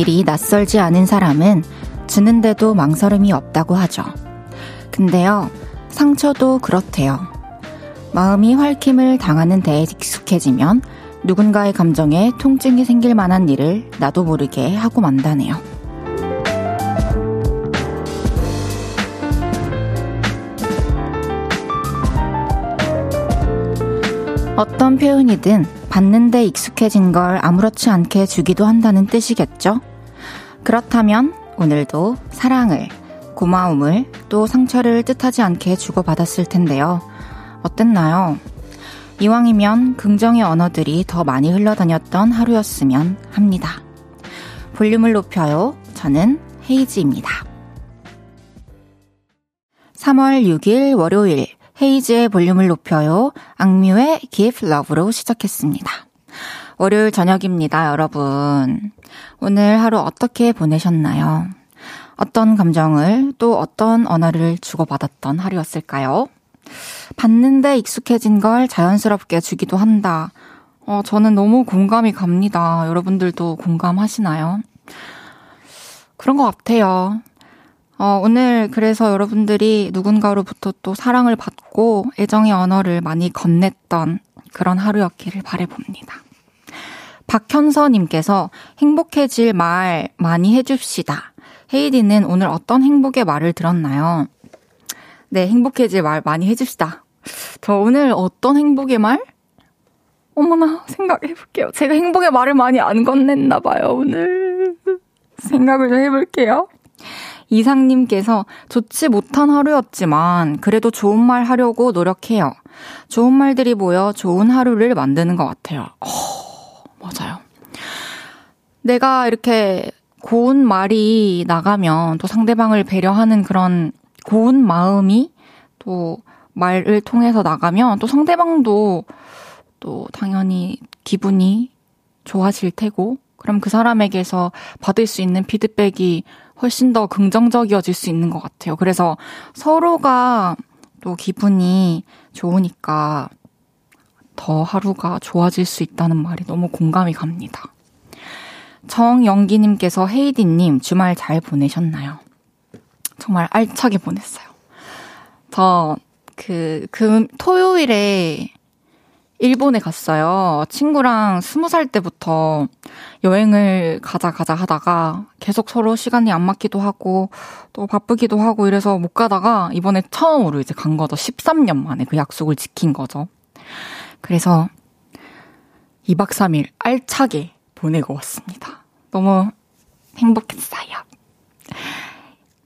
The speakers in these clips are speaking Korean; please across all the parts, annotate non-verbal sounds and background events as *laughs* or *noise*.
일이 낯설지 않은 사람은 주는데도 망설임이 없다고 하죠. 근데요, 상처도 그렇대요. 마음이 핥힘을 당하는 데에 익숙해지면 누군가의 감정에 통증이 생길 만한 일을 나도 모르게 하고 만다네요. 어떤 표현이든 받는데 익숙해진 걸 아무렇지 않게 주기도 한다는 뜻이겠죠? 그렇다면 오늘도 사랑을, 고마움을, 또 상처를 뜻하지 않게 주고받았을 텐데요. 어땠나요? 이왕이면 긍정의 언어들이 더 많이 흘러다녔던 하루였으면 합니다. 볼륨을 높여요. 저는 헤이즈입니다. 3월 6일 월요일 헤이즈의 볼륨을 높여요. 악뮤의 Give Love로 시작했습니다. 월요일 저녁입니다, 여러분. 오늘 하루 어떻게 보내셨나요? 어떤 감정을 또 어떤 언어를 주고받았던 하루였을까요? 받는데 익숙해진 걸 자연스럽게 주기도 한다. 어, 저는 너무 공감이 갑니다. 여러분들도 공감하시나요? 그런 것 같아요. 어, 오늘 그래서 여러분들이 누군가로부터 또 사랑을 받고 애정의 언어를 많이 건넸던 그런 하루였기를 바래봅니다. 박현서님께서 행복해질 말 많이 해줍시다. 헤이디는 오늘 어떤 행복의 말을 들었나요? 네, 행복해질 말 많이 해줍시다. 저 오늘 어떤 행복의 말? 어머나, 생각해볼게요. 제가 행복의 말을 많이 안 건넸나봐요, 오늘. 생각을 좀 해볼게요. 이상님께서 좋지 못한 하루였지만 그래도 좋은 말 하려고 노력해요. 좋은 말들이 모여 좋은 하루를 만드는 것 같아요. 어, 맞아요. 내가 이렇게 고운 말이 나가면 또 상대방을 배려하는 그런 고운 마음이 또 말을 통해서 나가면 또 상대방도 또 당연히 기분이 좋아질 테고 그럼 그 사람에게서 받을 수 있는 피드백이 훨씬 더 긍정적이어질 수 있는 것 같아요. 그래서 서로가 또 기분이 좋으니까 더 하루가 좋아질 수 있다는 말이 너무 공감이 갑니다. 정영기님께서 헤이디님 주말 잘 보내셨나요? 정말 알차게 보냈어요. 저, 그, 그, 토요일에 일본에 갔어요. 친구랑 스무 살 때부터 여행을 가자 가자 하다가 계속 서로 시간이 안 맞기도 하고 또 바쁘기도 하고 이래서 못 가다가 이번에 처음으로 이제 간 거죠. 13년 만에 그 약속을 지킨 거죠. 그래서 2박 3일 알차게 보내고 왔습니다. 너무 행복했어요.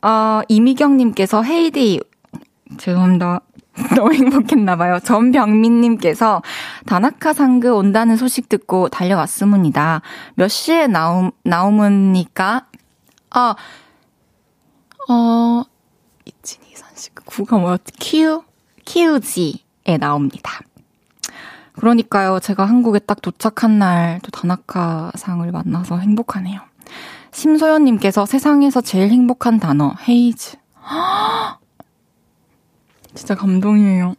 어, 이미경님께서 헤이디, 죄송합니다. *laughs* 너무 행복했나봐요. 전병민님께서 다나카 상그 온다는 소식 듣고 달려왔습니다. 몇 시에 나옴, 나오문니까? 아, 어, 1, 2, 3, 9가 뭐였지? 큐, 키우지에 나옵니다. 그러니까요, 제가 한국에 딱 도착한 날 또 다나카 상을 만나서 행복하네요. 심소연님께서 세상에서 제일 행복한 단어, 헤이즈. *gasps* 진짜 감동이에요.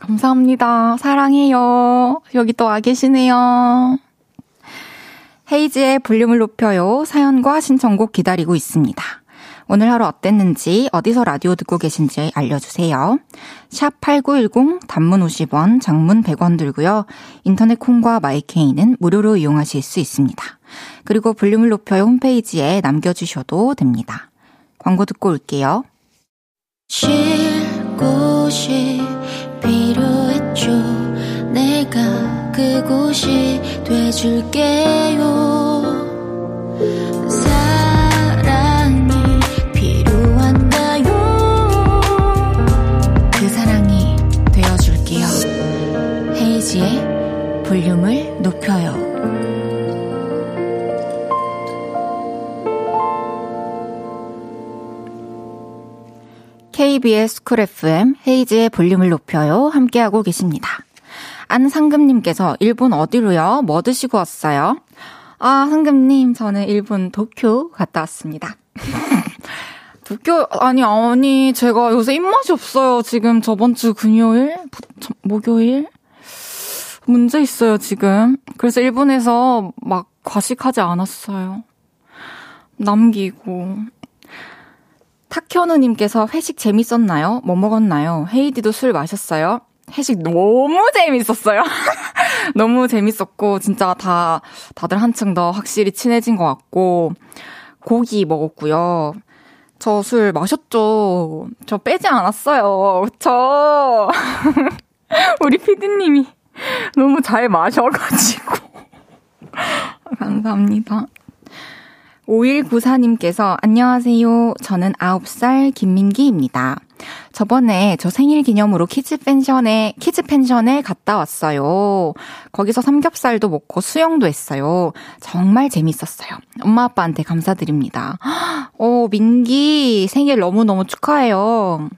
감사합니다. 사랑해요. 여기 또 와 계시네요. 헤이즈의 볼륨을 높여요. 사연과 신청곡 기다리고 있습니다. 오늘 하루 어땠는지, 어디서 라디오 듣고 계신지 알려주세요. 샵 8910, 단문 50원, 장문 100원 들고요. 인터넷 콩과 마이케이는 무료로 이용하실 수 있습니다. 그리고 볼륨을 높여요 홈페이지에 남겨주셔도 됩니다. 광고 듣고 올게요. 쉴 곳이 필요했죠. 내가 그곳이 돼줄게요. 헤이지의 볼륨을 높여요. KBS 쿨 FM 헤이즈의 볼륨을 높여요. 함께하고 계십니다. 안상금님께서 일본 어디로요? 뭐 드시고 왔어요? 아, 상금님, 저는 일본 도쿄 갔다 왔습니다. *laughs* 도쿄, 아니, 아니, 제가 요새 입맛이 없어요. 지금 저번 주 금요일? 목요일? 문제 있어요, 지금. 그래서 일본에서 막 과식하지 않았어요. 남기고. 탁현우님께서 회식 재밌었나요? 뭐 먹었나요? 헤이디도 술 마셨어요? 회식 너무 재밌었어요. *laughs* 너무 재밌었고, 진짜 다, 다들 한층 더 확실히 친해진 것 같고, 고기 먹었고요. 저 술 마셨죠? 저 빼지 않았어요. 저, *laughs* 우리 피디님이 *laughs* 너무 잘 마셔가지고. *laughs* 감사합니다. 5194님께서 안녕하세요. 저는 9살 김민기입니다. 저번에 저 생일 기념으로 kids 펜션에, kids 펜션에 갔다 왔어요. 거기서 삼겹살도 먹고 수영도 했어요. 정말 재밌었어요. 엄마 아빠한테 감사드립니다. 오, *gasps* 민기 생일 너무 너무 축하해요.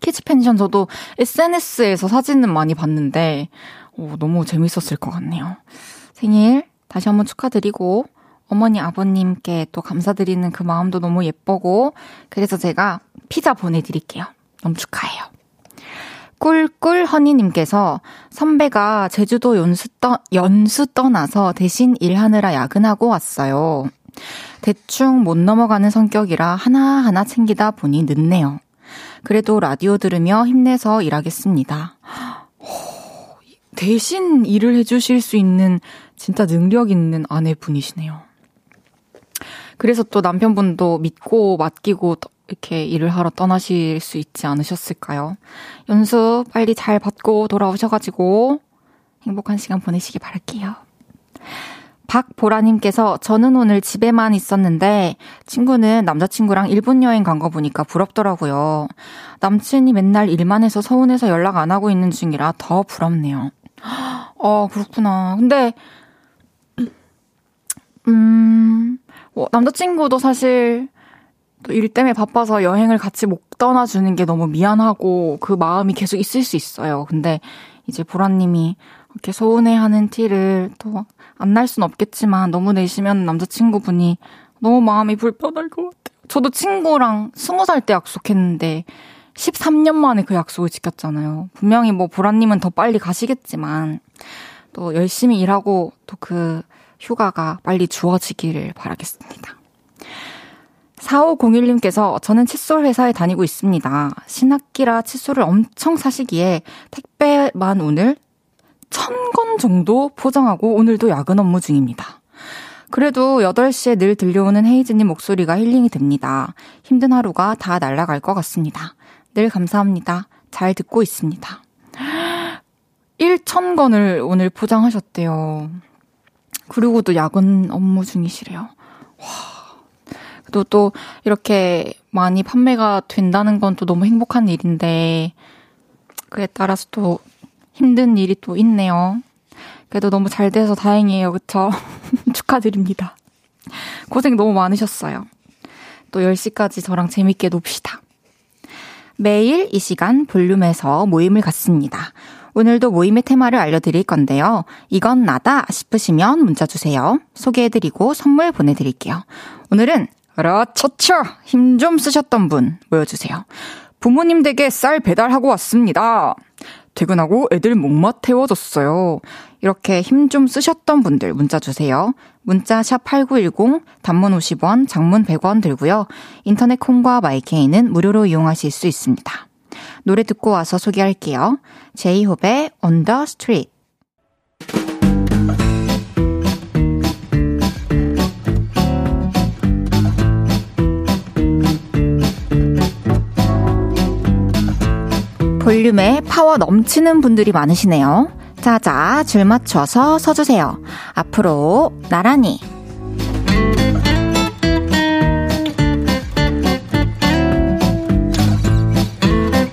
kids 펜션 저도 SNS에서 사진은 많이 봤는데, 오, 너무 재밌었을 것 같네요. 생일 다시 한번 축하드리고, 어머니, 아버님께 또 감사드리는 그 마음도 너무 예쁘고, 그래서 제가 피자 보내드릴게요. 너무 축하해요. 꿀꿀 허니님께서 선배가 제주도 연수, 떠, 연수 떠나서 대신 일하느라 야근하고 왔어요. 대충 못 넘어가는 성격이라 하나하나 챙기다 보니 늦네요. 그래도 라디오 들으며 힘내서 일하겠습니다. 대신 일을 해주실 수 있는 진짜 능력 있는 아내분이시네요. 그래서 또 남편분도 믿고 맡기고 이렇게 일을 하러 떠나실 수 있지 않으셨을까요? 연수 빨리 잘 받고 돌아오셔가지고 행복한 시간 보내시기 바랄게요. 박보라님께서 저는 오늘 집에만 있었는데 친구는 남자친구랑 일본 여행 간 거 보니까 부럽더라고요. 남친이 맨날 일만 해서 서운해서 연락 안 하고 있는 중이라 더 부럽네요. *gasps* 어, 그렇구나. 근데, *clears throat* 음, 뭐, 남자친구도 사실 또 일 때문에 바빠서 여행을 같이 못 떠나주는 게 너무 미안하고 그 마음이 계속 있을 수 있어요. 근데 이제 보라님이 이렇게 서운해하는 티를 또 안 날 순 없겠지만 너무 내시면 남자친구분이 너무 마음이 불편할 것 같아요. 저도 친구랑 스무 살 때 약속했는데 13년 만에 그 약속을 지켰잖아요. 분명히 뭐 보라님은 더 빨리 가시겠지만 또 열심히 일하고 또 그 휴가가 빨리 주어지기를 바라겠습니다. 4501님께서 저는 칫솔 회사에 다니고 있습니다. 신학기라 칫솔을 엄청 사시기에 택배만 오늘 1000건 정도 포장하고 오늘도 야근 업무 중입니다. 그래도 8시에 늘 들려오는 헤이즈님 목소리가 힐링이 됩니다. 힘든 하루가 다 날아갈 것 같습니다. 늘 감사합니다. 잘 듣고 있습니다. *gasps* 1,000건을 오늘 포장하셨대요. 그리고도 야근 업무 중이시래요. 와. 또, 또, 이렇게 많이 판매가 된다는 건 또 너무 행복한 일인데, 그에 따라서 또 힘든 일이 또 있네요. 그래도 너무 잘 돼서 다행이에요. 그쵸? *laughs* 축하드립니다. 고생 너무 많으셨어요. 또 10시까지 저랑 재밌게 놉시다. 매일 이 시간 볼륨에서 모임을 갖습니다. 오늘도 모임의 테마를 알려드릴 건데요. 이건 나다 싶으시면 문자 주세요. 소개해드리고 선물 보내드릴게요. 오늘은 라차차 힘좀 쓰셨던 분 모여주세요. 부모님 댁에 쌀 배달하고 왔습니다. 퇴근하고 애들 목맛 태워줬어요. 이렇게 힘 좀 쓰셨던 분들 문자 주세요. 문자 샵 8910 단문 50원, 장문 100원 들고요. 인터넷 콩과 마이케이는 무료로 이용하실 수 있습니다. 노래 듣고 와서 소개할게요. 제이홉의 On the Street. 볼륨에 파워 넘치는 분들이 많으시네요. 자자, 줄 맞춰서 서주세요. 앞으로 나란히.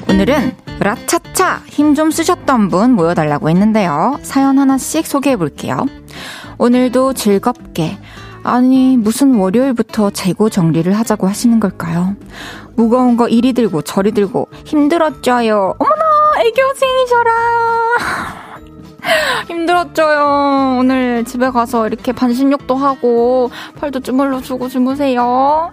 오늘은 라차차 힘 좀 쓰셨던 분 모여달라고 했는데요. 사연 하나씩 소개해 볼게요. 오늘도 즐겁게 아니, 무슨 월요일부터 재고 정리를 하자고 하시는 걸까요? 무거운 거 이리 들고 저리 들고 힘들었죠요. 어머나, 애교쟁이셔라. *laughs* 힘들었죠요. 오늘 집에 가서 이렇게 반신욕도 하고 팔도 주물러 주고 주무세요.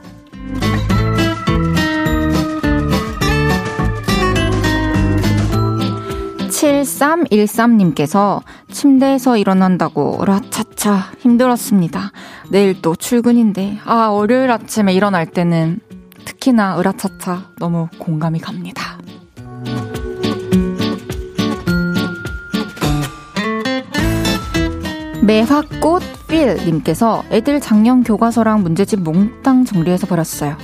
7 6313님께서 침대에서 일어난다고 라차차 힘들었습니다. 내일 또 출근인데, 아, 월요일 아침에 일어날 때는 특히나 으라차차 너무 공감이 갑니다. 매화꽃 필님께서 애들 작년 교과서랑 문제집 몽땅 정리해서 버렸어요.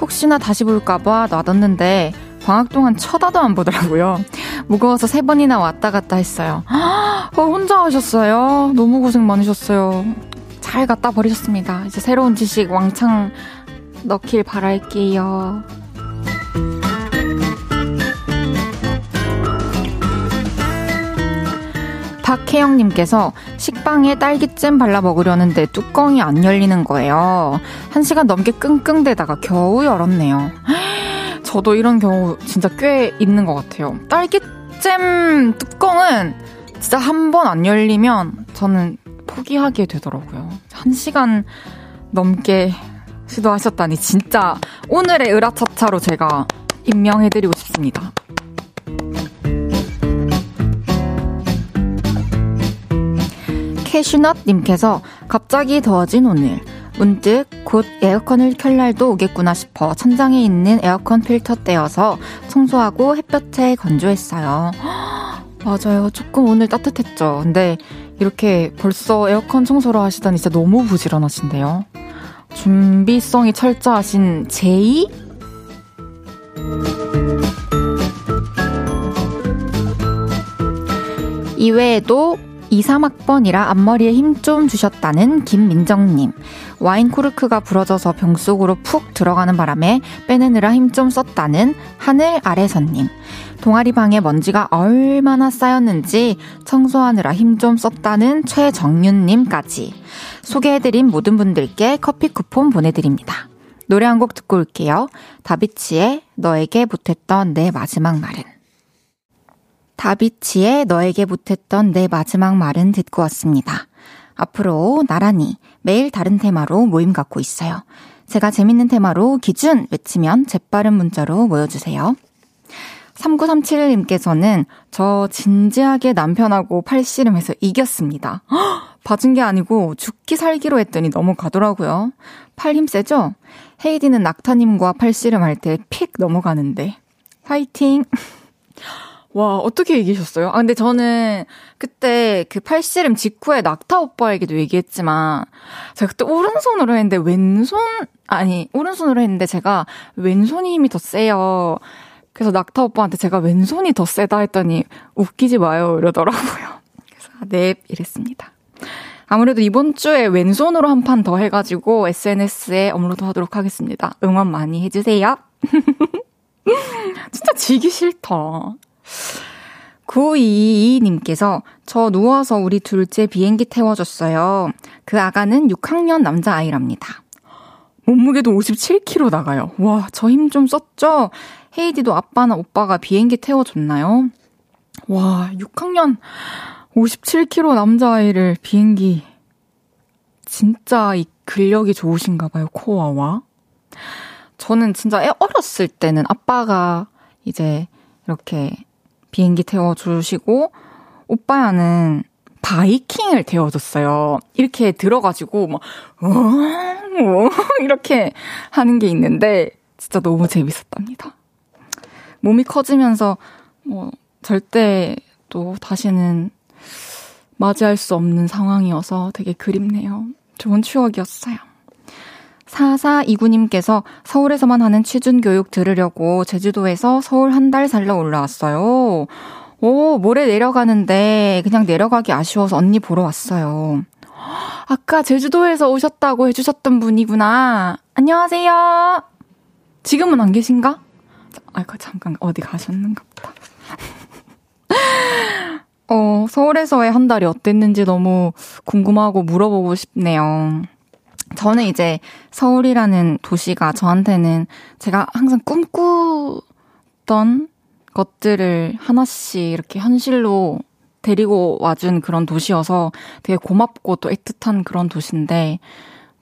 혹시나 다시 볼까봐 놔뒀는데 방학 동안 쳐다도 안 보더라고요. 무거워서 세 번이나 왔다 갔다 했어요. 어, 혼자 하셨어요. 너무 고생 많으셨어요. 잘 갖다 버리셨습니다. 이제 새로운 지식 왕창 넣길 바랄게요. 박혜영님께서 식빵에 딸기잼 발라 먹으려는데 뚜껑이 안 열리는 거예요. 한 시간 넘게 끙끙대다가 겨우 열었네요. *gasps* 저도 이런 경우 진짜 꽤 있는 것 같아요. 딸기잼 뚜껑은 진짜 한 번 안 열리면 저는 포기하게 되더라고요. 한 시간 넘게 시도하셨다니 진짜 오늘의 으라차차로 제가 임명해드리고 싶습니다. 캐슈넛님께서 갑자기 더워진 오늘 문득 곧 에어컨을 켤 날도 오겠구나 싶어 천장에 있는 에어컨 필터 떼어서 청소하고 햇볕에 건조했어요. *gasps* 맞아요. 조금 오늘 따뜻했죠. 근데 이렇게 벌써 에어컨 청소를 하시다니 진짜 너무 부지런하신데요. 준비성이 철저하신 제이? 이외에도 2, 3학번이라 앞머리에 힘 좀 주셨다는 김민정님. 와인 코르크가 부러져서 병 속으로 푹 들어가는 바람에 빼내느라 힘 좀 썼다는 하늘 아래 선님. 동아리 방에 먼지가 얼마나 쌓였는지 청소하느라 힘 좀 썼다는 최정윤님까지. 소개해드린 모든 분들께 커피 쿠폰 보내드립니다. 노래 한 곡 듣고 올게요. 다비치의 너에게 못했던 내 마지막 말은. 다비치의 너에게 못했던 내 마지막 말은 듣고 왔습니다. 앞으로 나란히 매일 다른 테마로 모임 갖고 있어요. 제가 재밌는 테마로 기준 외치면 재빠른 문자로 모여주세요. 3937님께서는 저 진지하게 남편하고 팔씨름해서 이겼습니다. 봐준 게 아니고 죽기 살기로 했더니 넘어가더라고요. 팔 힘 세죠? 헤이디는 낙타님과 팔씨름 할 때 픽 넘어가는데. 화이팅! *laughs* 와, 어떻게 이기셨어요? 아, 근데 저는 그때 그 팔씨름 직후에 낙타 오빠에게도 얘기했지만, 제가 그때 오른손으로 했는데 왼손, 아니, 오른손으로 했는데 제가 왼손이 힘이 더 세요. 그래서 낙타 오빠한테 제가 왼손이 더 세다 했더니 웃기지 마요 이러더라고요. *laughs* 그래서 아, 네, 이랬습니다. 아무래도 이번 주에 왼손으로 한 판 더 해가지고 SNS에 업로드 하도록 하겠습니다. 응원 많이 해주세요. *laughs* 진짜 지기 싫다. 922님께서 저 누워서 우리 둘째 비행기 태워줬어요. 그 아가는 6학년 남자아이랍니다. 몸무게도 57kg 나가요. 와, 저 힘 좀 썼죠? 헤이디도 아빠나 오빠가 비행기 태워줬나요? 와, 6학년 57kg 남자아이를 비행기. 진짜 이 근력이 좋으신가 봐요, 코어와. 저는 진짜 어렸을 때는 아빠가 이제 이렇게 비행기 태워주시고, 오빠야는 바이킹을 태워줬어요. 이렇게 들어가지고, 막, 어, 어, 이렇게 하는 게 있는데, 진짜 너무 재밌었답니다. 몸이 커지면서, 뭐, 절대 또 다시는 맞이할 수 없는 상황이어서 되게 그립네요. 좋은 추억이었어요. 4429님께서 서울에서만 하는 취준 교육 들으려고 제주도에서 서울 한 달 살러 올라왔어요. 오, 모레 내려가는데 그냥 내려가기 아쉬워서 언니 보러 왔어요. 아까 제주도에서 오셨다고 해주셨던 분이구나. 안녕하세요. 지금은 안 계신가? 아이고, 잠깐, 어디 가셨는가 보다. *laughs* 어, 서울에서의 한 달이 어땠는지 너무 궁금하고 물어보고 싶네요. 저는 이제 서울이라는 도시가 저한테는 제가 항상 꿈꾸던 것들을 하나씩 이렇게 현실로 데리고 와준 그런 도시여서 되게 고맙고 또 애틋한 그런 도시인데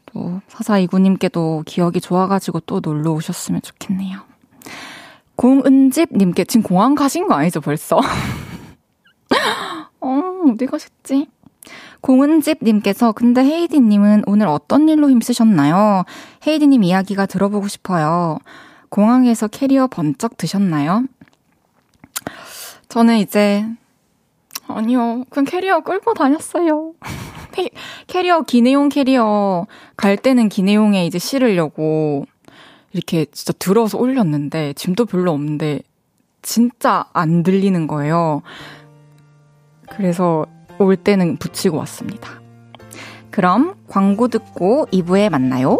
또 사사이구님께도 기억이 좋아가지고 또 놀러 오셨으면 좋겠네요. 공은집님께 지금 공항 가신 거 아니죠 벌써? *laughs* 어디 가셨지? 공은집님께서 근데 헤이디님은 오늘 어떤 일로 힘쓰셨나요? 헤이디님 이야기가 들어보고 싶어요. 공항에서 캐리어 번쩍 드셨나요? 저는 이제 아니요. 그냥 캐리어 끌고 다녔어요. *laughs* 캐리어, 기내용 캐리어 갈 때는 기내용에 이제 실으려고 이렇게 진짜 들어서 올렸는데 짐도 별로 없는데 진짜 안 들리는 거예요. 그래서 올 때는 붙이고 왔습니다. 그럼 광고 듣고 2부에 만나요.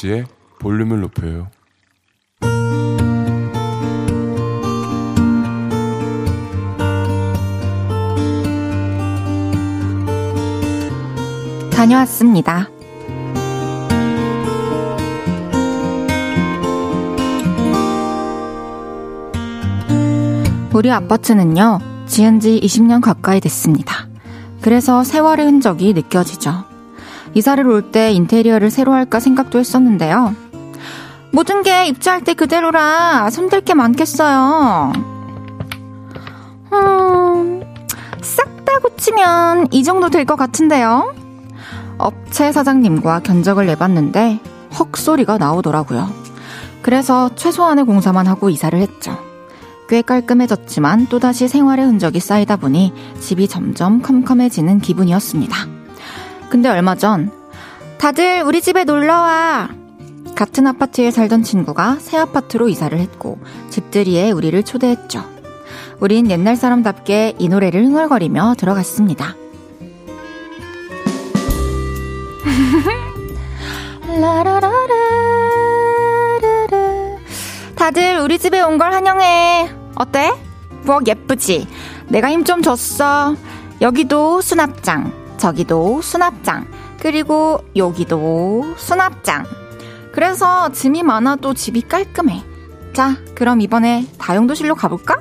헤이지의 볼륨을 높여요. 다녀왔습니다. 우리 아파트는요, 지은 지 20년 가까이 됐습니다. 그래서 세월의 흔적이 느껴지죠. 이사를 올 때 인테리어를 새로 할까 생각도 했었는데요. 모든 게 입주할 때 그대로라 손댈 게 많겠어요. 음, 싹 다 고치면 이 정도 될 것 같은데요. 업체 사장님과 견적을 내봤는데 헉 소리가 나오더라고요. 그래서 최소한의 공사만 하고 이사를 했죠. 꽤 깔끔해졌지만 또다시 생활의 흔적이 쌓이다 보니 집이 점점 컴컴해지는 기분이었습니다. 근데 얼마 전 다들 우리 집에 놀러와. 같은 아파트에 살던 친구가 새 아파트로 이사를 했고 집들이에 우리를 초대했죠. 우린 옛날 사람답게 이 노래를 흥얼거리며 들어갔습니다. *laughs* 다들 우리 집에 온 걸 환영해. 어때? 부엌 예쁘지? 내가 힘 좀 줬어. 여기도 수납장. 저기도 수납장, 그리고 여기도 수납장. 그래서 짐이 많아도 집이 깔끔해. 자, 그럼 이번에 다용도실로 가볼까?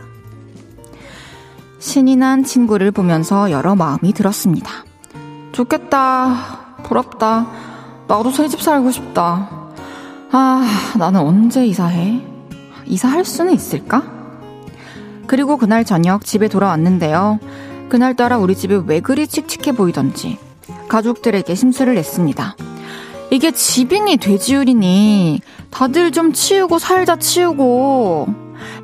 신이 난 친구를 보면서 여러 마음이 들었습니다. 좋겠다. 부럽다. 나도 새집 살고 싶다. 아, 나는 언제 이사해? 이사할 수는 있을까? 그리고 그날 저녁 집에 돌아왔는데요. 그날따라 우리 집이 왜 그리 칙칙해 보이던지 가족들에게 심술을 냈습니다. 이게 집이니 돼지우리니 다들 좀 치우고 살자 치우고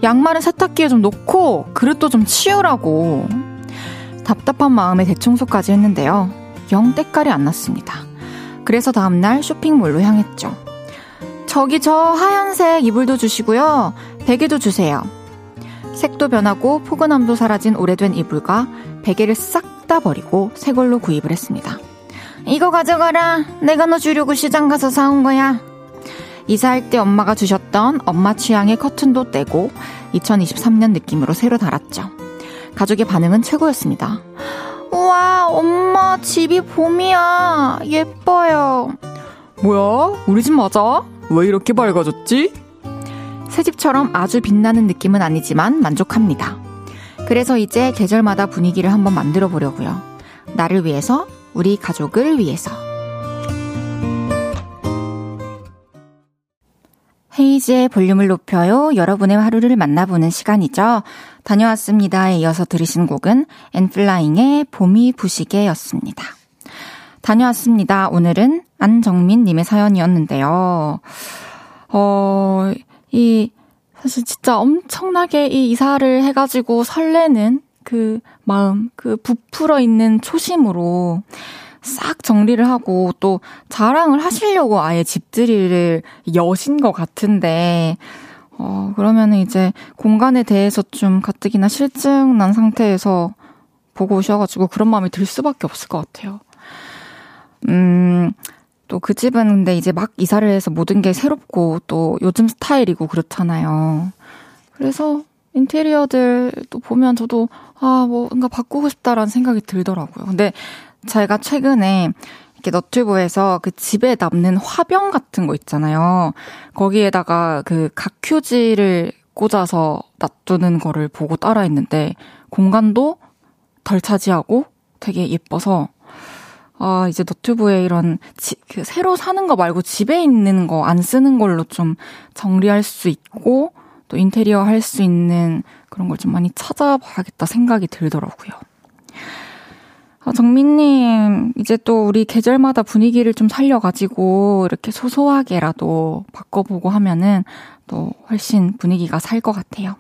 양말은 세탁기에 좀 놓고 그릇도 좀 치우라고 답답한 마음에 대청소까지 했는데요. 영 때깔이 안 났습니다. 그래서 다음날 쇼핑몰로 향했죠. 저기 저 하얀색 이불도 주시고요. 베개도 주세요. 색도 변하고 포근함도 사라진 오래된 이불과 베개를 싹 다 버리고 새 걸로 구입을 했습니다. 이거 가져가라. 내가 너 주려고 시장 가서 사온 거야. 이사할 때 엄마가 주셨던 엄마 취향의 커튼도 떼고 2023년 느낌으로 새로 달았죠. 가족의 반응은 최고였습니다. 우와, 엄마 집이 봄이야. 예뻐요. 뭐야? 우리 집 맞아? 왜 이렇게 밝아졌지? 새 집처럼 아주 빛나는 느낌은 아니지만 만족합니다. 그래서 이제 계절마다 분위기를 한번 만들어 보려고요. 나를 위해서, 우리 가족을 위해서. 헤이즈의 볼륨을 높여요. 여러분의 하루를 만나보는 시간이죠. 다녀왔습니다에 이어서 들으신 곡은 엔플라잉의 봄이 부시게였습니다. 다녀왔습니다. 오늘은 안정민님의 사연이었는데요. 어, 이 사실 진짜 엄청나게 이 이사를 해가지고 설레는 그 마음, 그 부풀어 있는 초심으로 싹 정리를 하고 또 자랑을 하시려고 아예 집들이를 여신 것 같은데, 어, 그러면은 이제 공간에 대해서 좀 가뜩이나 실증 난 상태에서 보고 오셔가지고 그런 마음이 들 수밖에 없을 것 같아요. 음, 또 그 집은 근데 이제 막 이사를 해서 모든 게 새롭고 또 요즘 스타일이고 그렇잖아요. 그래서 인테리어들 또 보면 저도 아, 뭔가 바꾸고 싶다라는 생각이 들더라고요. 근데 제가 최근에 이렇게 너튜브에서 그 집에 남는 화병 같은 거 있잖아요. 거기에다가 그 각휴지를 꽂아서 놔두는 거를 보고 따라 했는데 공간도 덜 차지하고 되게 예뻐서 아, 이제 너튜브에 이런 지, 그 새로 사는 거 말고 집에 있는 거 안 쓰는 걸로 좀 정리할 수 있고 또 인테리어 할 수 있는 그런 걸 좀 많이 찾아봐야겠다 생각이 들더라고요. 아, 정민님, 이제 또 우리 계절마다 분위기를 좀 살려가지고 이렇게 소소하게라도 바꿔보고 하면은 또 훨씬 분위기가 살 것 같아요.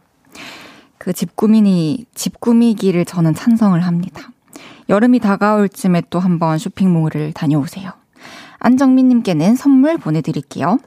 그 집 꾸미니, 집 꾸미기를 저는 찬성을 합니다. 여름이 다가올 쯤에 또 한번 쇼핑몰을 다녀오세요. 안정민님께는 선물 보내드릴게요.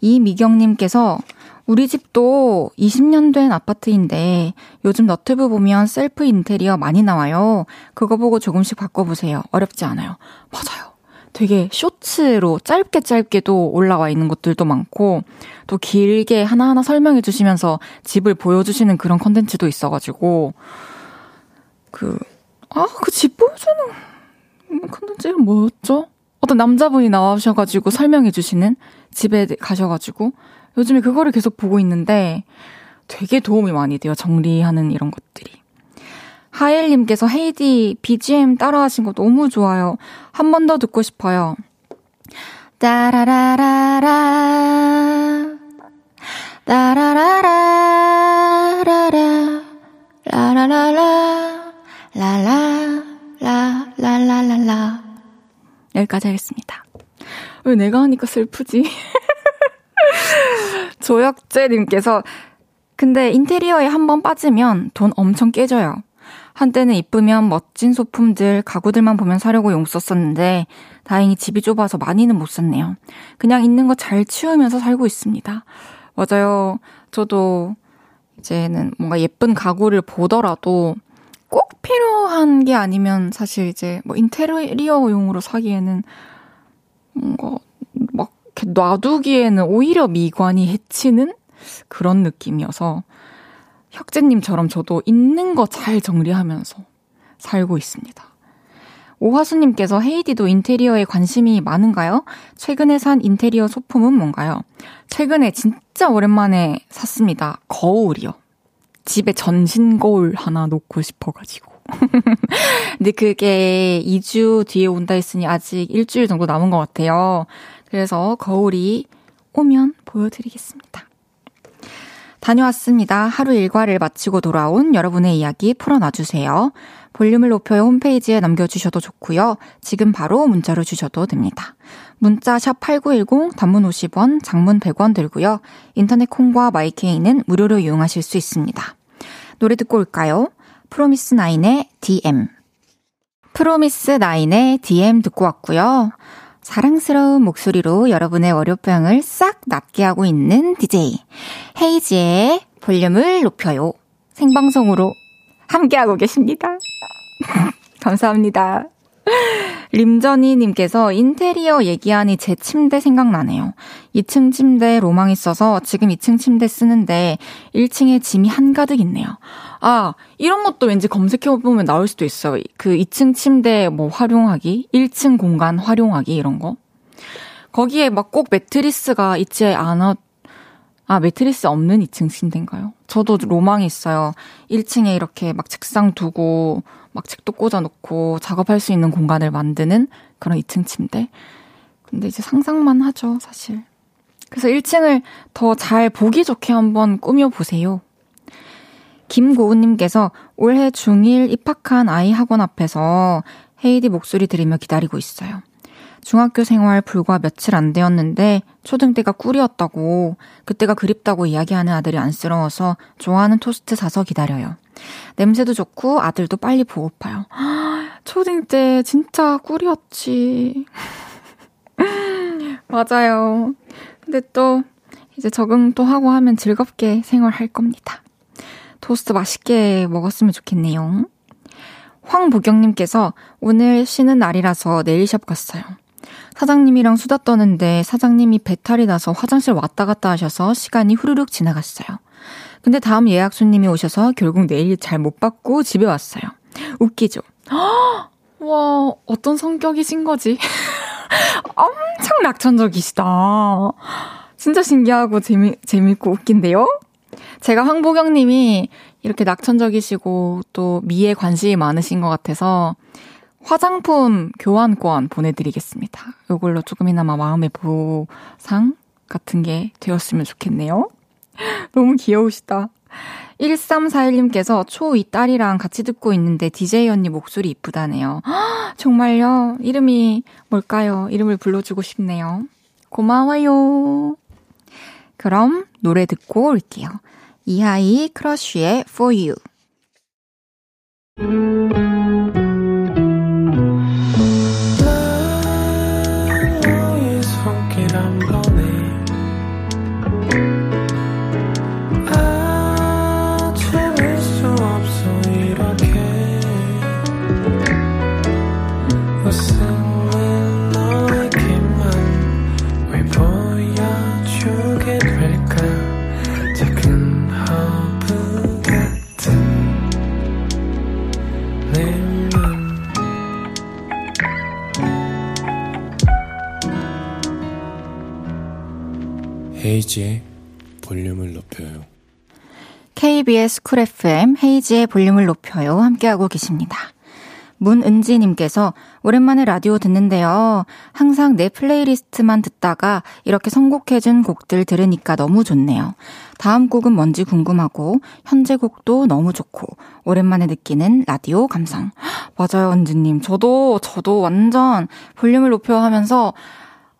이미경님께서 우리 집도 20년 된 아파트인데 요즘 너튜브 보면 셀프 인테리어 많이 나와요. 그거 보고 조금씩 바꿔보세요. 어렵지 않아요. 맞아요. 되게 쇼츠로 짧게 짧게도 올라와 있는 것들도 많고 또 길게 하나하나 설명해 주시면서 집을 보여주시는 그런 컨텐츠도 있어가지고 그, 아, 그 집 보여주는 컨텐츠가 뭐였죠? 어떤 남자분이 나와셔가지고 설명해 주시는 집에 가셔가지고 요즘에 그거를 계속 보고 있는데 되게 도움이 많이 돼요. 정리하는 이런 것들이. 하엘님께서 헤이디 BGM 따라하신 거 너무 좋아요. 한 번 더 듣고 싶어요. 따라라라라 따라라라라라 라라라라 라라 라 라라라라 여기까지 하겠습니다. 왜 내가 하니까 슬프지? *laughs* 조혁재님께서 근데 인테리어에 한 번 빠지면 돈 엄청 깨져요. 한때는 이쁘면 멋진 소품들, 가구들만 보면 사려고 용 썼었는데 다행히 집이 좁아서 많이는 못 샀네요. 그냥 있는 거 잘 치우면서 살고 있습니다. 맞아요. 저도 이제는 뭔가 예쁜 가구를 보더라도 꼭 필요한 게 아니면 사실 이제 뭐 인테리어용으로 사기에는 뭔가 막 이렇게 놔두기에는 오히려 미관이 해치는 그런 느낌이어서 혁재님처럼 저도 있는 거 잘 정리하면서 살고 있습니다. 오화수님께서 헤이디도 인테리어에 관심이 많은가요? 최근에 산 인테리어 소품은 뭔가요? 최근에 진짜 오랜만에 샀습니다. 거울이요. 집에 전신 거울 하나 놓고 싶어가지고. *laughs* 근데 그게 2주 뒤에 온다 했으니 아직 일주일 정도 남은 것 같아요. 그래서 거울이 오면 보여드리겠습니다. 다녀왔습니다. 하루 일과를 마치고 돌아온 여러분의 이야기 풀어놔주세요. 볼륨을 높여요 홈페이지에 남겨주셔도 좋고요. 지금 바로 문자로 주셔도 됩니다. 문자 샵 8910 단문 50원, 장문 100원 들고요. 인터넷 콩과 마이케이는 무료로 이용하실 수 있습니다. 노래 듣고 올까요? 프로미스 나인의 DM. 프로미스 나인의 DM 듣고 왔고요. 사랑스러운 목소리로 여러분의 월요병을 싹 낫게 하고 있는 DJ 헤이지의 볼륨을 높여요. 생방송으로 함께하고 계십니다. *laughs* 감사합니다. 림전이님께서 인테리어 얘기하니 제 침대 생각나네요. 2층 침대 로망 있어서 지금 2층 침대 쓰는데 1층에 짐이 한가득 있네요. 아, 이런 것도 왠지 검색해보면 나올 수도 있어요. 그 2층 침대 뭐 활용하기, 1층 공간 활용하기 이런 거. 거기에 막 꼭 매트리스가 있지 않아, 아, 매트리스 없는 2층 침대인가요? 저도 로망이 있어요. 1층에 이렇게 막 책상 두고, 막 책도 꽂아놓고 작업할 수 있는 공간을 만드는 그런 2층 침대. 근데 이제 상상만 하죠, 사실. 그래서 1층을 더 잘 보기 좋게 한번 꾸며보세요. 김고은님께서 올해 중1 입학한 아이 학원 앞에서 헤이디 목소리 들으며 기다리고 있어요. 중학교 생활 불과 며칠 안 되었는데 초등 때가 꿀이었다고 그때가 그립다고 이야기하는 아들이 안쓰러워서 좋아하는 토스트 사서 기다려요. 냄새도 좋고 아들도 빨리 보고파요. *gasps* 초등 때 진짜 꿀이었지. *laughs* 맞아요. 근데 또 이제 적응 또 하고 하면 즐겁게 생활할 겁니다. 토스트 맛있게 먹었으면 좋겠네요. 황보경님께서 오늘 쉬는 날이라서 네일샵 갔어요. 사장님이랑 수다 떠는데 사장님이 배탈이 나서 화장실 왔다 갔다 하셔서 시간이 후루룩 지나갔어요. 근데 다음 예약 손님이 오셔서 결국 내일 잘 못 받고 집에 왔어요. 웃기죠? *gasps* 와, 어떤 성격이신 거지? *laughs* 엄청 낙천적이시다. 진짜 신기하고 재미, 재밌고 웃긴데요? 제가 황보경 님이 이렇게 낙천적이시고 또 미에 관심이 많으신 것 같아서 화장품 교환권 보내드리겠습니다. 이걸로 조금이나마 마음의 보상 같은 게 되었으면 좋겠네요. *laughs* 너무 귀여우시다. 1341님께서 초2 딸이랑 같이 듣고 있는데 DJ 언니 목소리 이쁘다네요. *gasps* 정말요? 이름이 뭘까요? 이름을 불러주고 싶네요. 고마워요. 그럼 노래 듣고 올게요. 이하이 크러쉬의 For You. 헤이즈의 볼륨을 높여요. KBS 쿨 FM 헤이즈의 볼륨을 높여요. 함께하고 계십니다. 문은지님께서 오랜만에 라디오 듣는데요. 항상 내 playlist만 듣다가 이렇게 선곡해준 곡들 들으니까 너무 좋네요. 다음 곡은 뭔지 궁금하고 현재 곡도 너무 좋고 오랜만에 느끼는 라디오 감상. 맞아요, 은지님. 저도 저도 완전 볼륨을 높여 하면서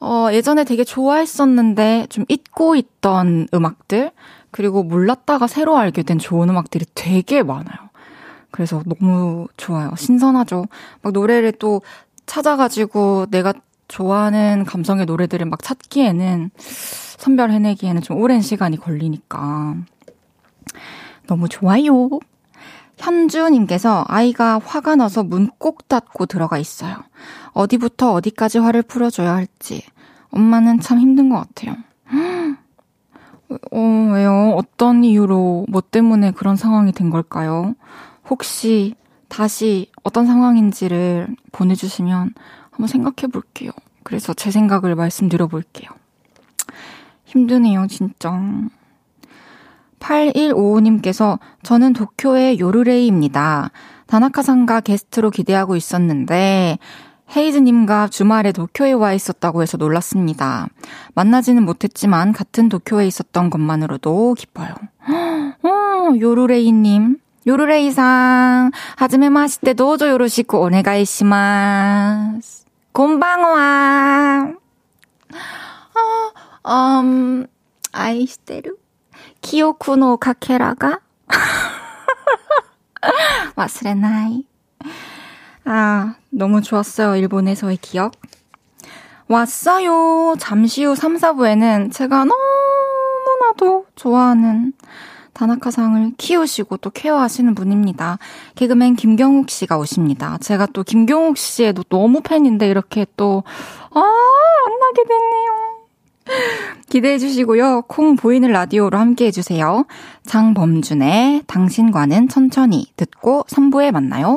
어, 예전에 되게 좋아했었는데 좀 잊고 있던 음악들, 그리고 몰랐다가 새로 알게 된 좋은 음악들이 되게 많아요. 그래서 너무 좋아요. 신선하죠. 막 노래를 또 찾아가지고 내가 좋아하는 감성의 노래들을 막 찾기에는 선별해내기에는 좀 오랜 시간이 걸리니까. 너무 좋아요. 현주님께서 아이가 화가 나서 문 꼭 닫고 들어가 있어요. 어디부터 어디까지 화를 풀어줘야 할지. 엄마는 참 힘든 것 같아요. 어, 왜요? 어떤 이유로, 뭐 때문에 그런 상황이 된 걸까요? 혹시 다시 어떤 상황인지를 보내주시면 한번 생각해 볼게요. 그래서 제 생각을 말씀드려 볼게요. 힘드네요, 진짜. 8155님께서 저는 도쿄의 요르레이입니다. 다나카상가 게스트로 기대하고 있었는데 헤이즈님과 주말에 도쿄에 와 있었다고 해서 놀랐습니다. 만나지는 못했지만 같은 도쿄에 있었던 것만으로도 기뻐요. 어, 요르레이님. 요르레이상, 하즈메 마시테 도저 요로시고 오네가이시마스. 곤방와. 어, 음, 아이시테루. 키오쿠노 카케라가? *laughs* 와스레나이. 아, 너무 좋았어요. 일본에서의 기억. 왔어요. 잠시 후 3, 4부에는 제가 너무나도 좋아하는 다나카상을 키우시고 또 케어하시는 분입니다. 개그맨 김경욱 씨가 오십니다. 제가 또 김경욱 씨의 너무 팬인데 이렇게 또, 아, 만나게 됐네요. *laughs* 기대해 주시고요. 콩 보이는 라디오로 함께 해주세요. 장범준의 당신과는 천천히 듣고 3부에 만나요.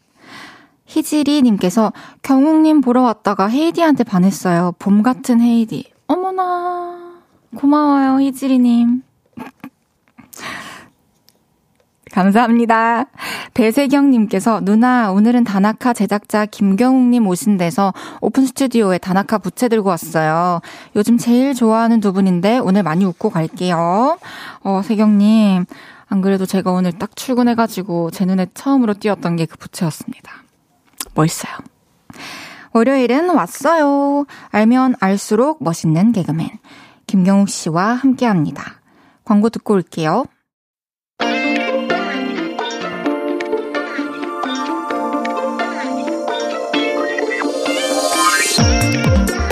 희지리님께서 경욱님 보러 왔다가 헤이디한테 반했어요. 봄 같은 헤이디. 어머나 고마워요 희지리님. *laughs* 감사합니다. 배세경님께서 누나 오늘은 다나카 제작자 김경욱님 오신 데서 오픈 스튜디오에 다나카 부채 들고 왔어요. 요즘 제일 좋아하는 두 분인데 오늘 많이 웃고 갈게요. 어 세경님 안 그래도 제가 오늘 딱 출근해가지고 제 눈에 처음으로 띄었던 게 그 부채였습니다. 멋있어요. 월요일은 왔어요. 알면 알수록 멋있는 개그맨 김경욱 씨와 함께합니다. 광고 듣고 올게요.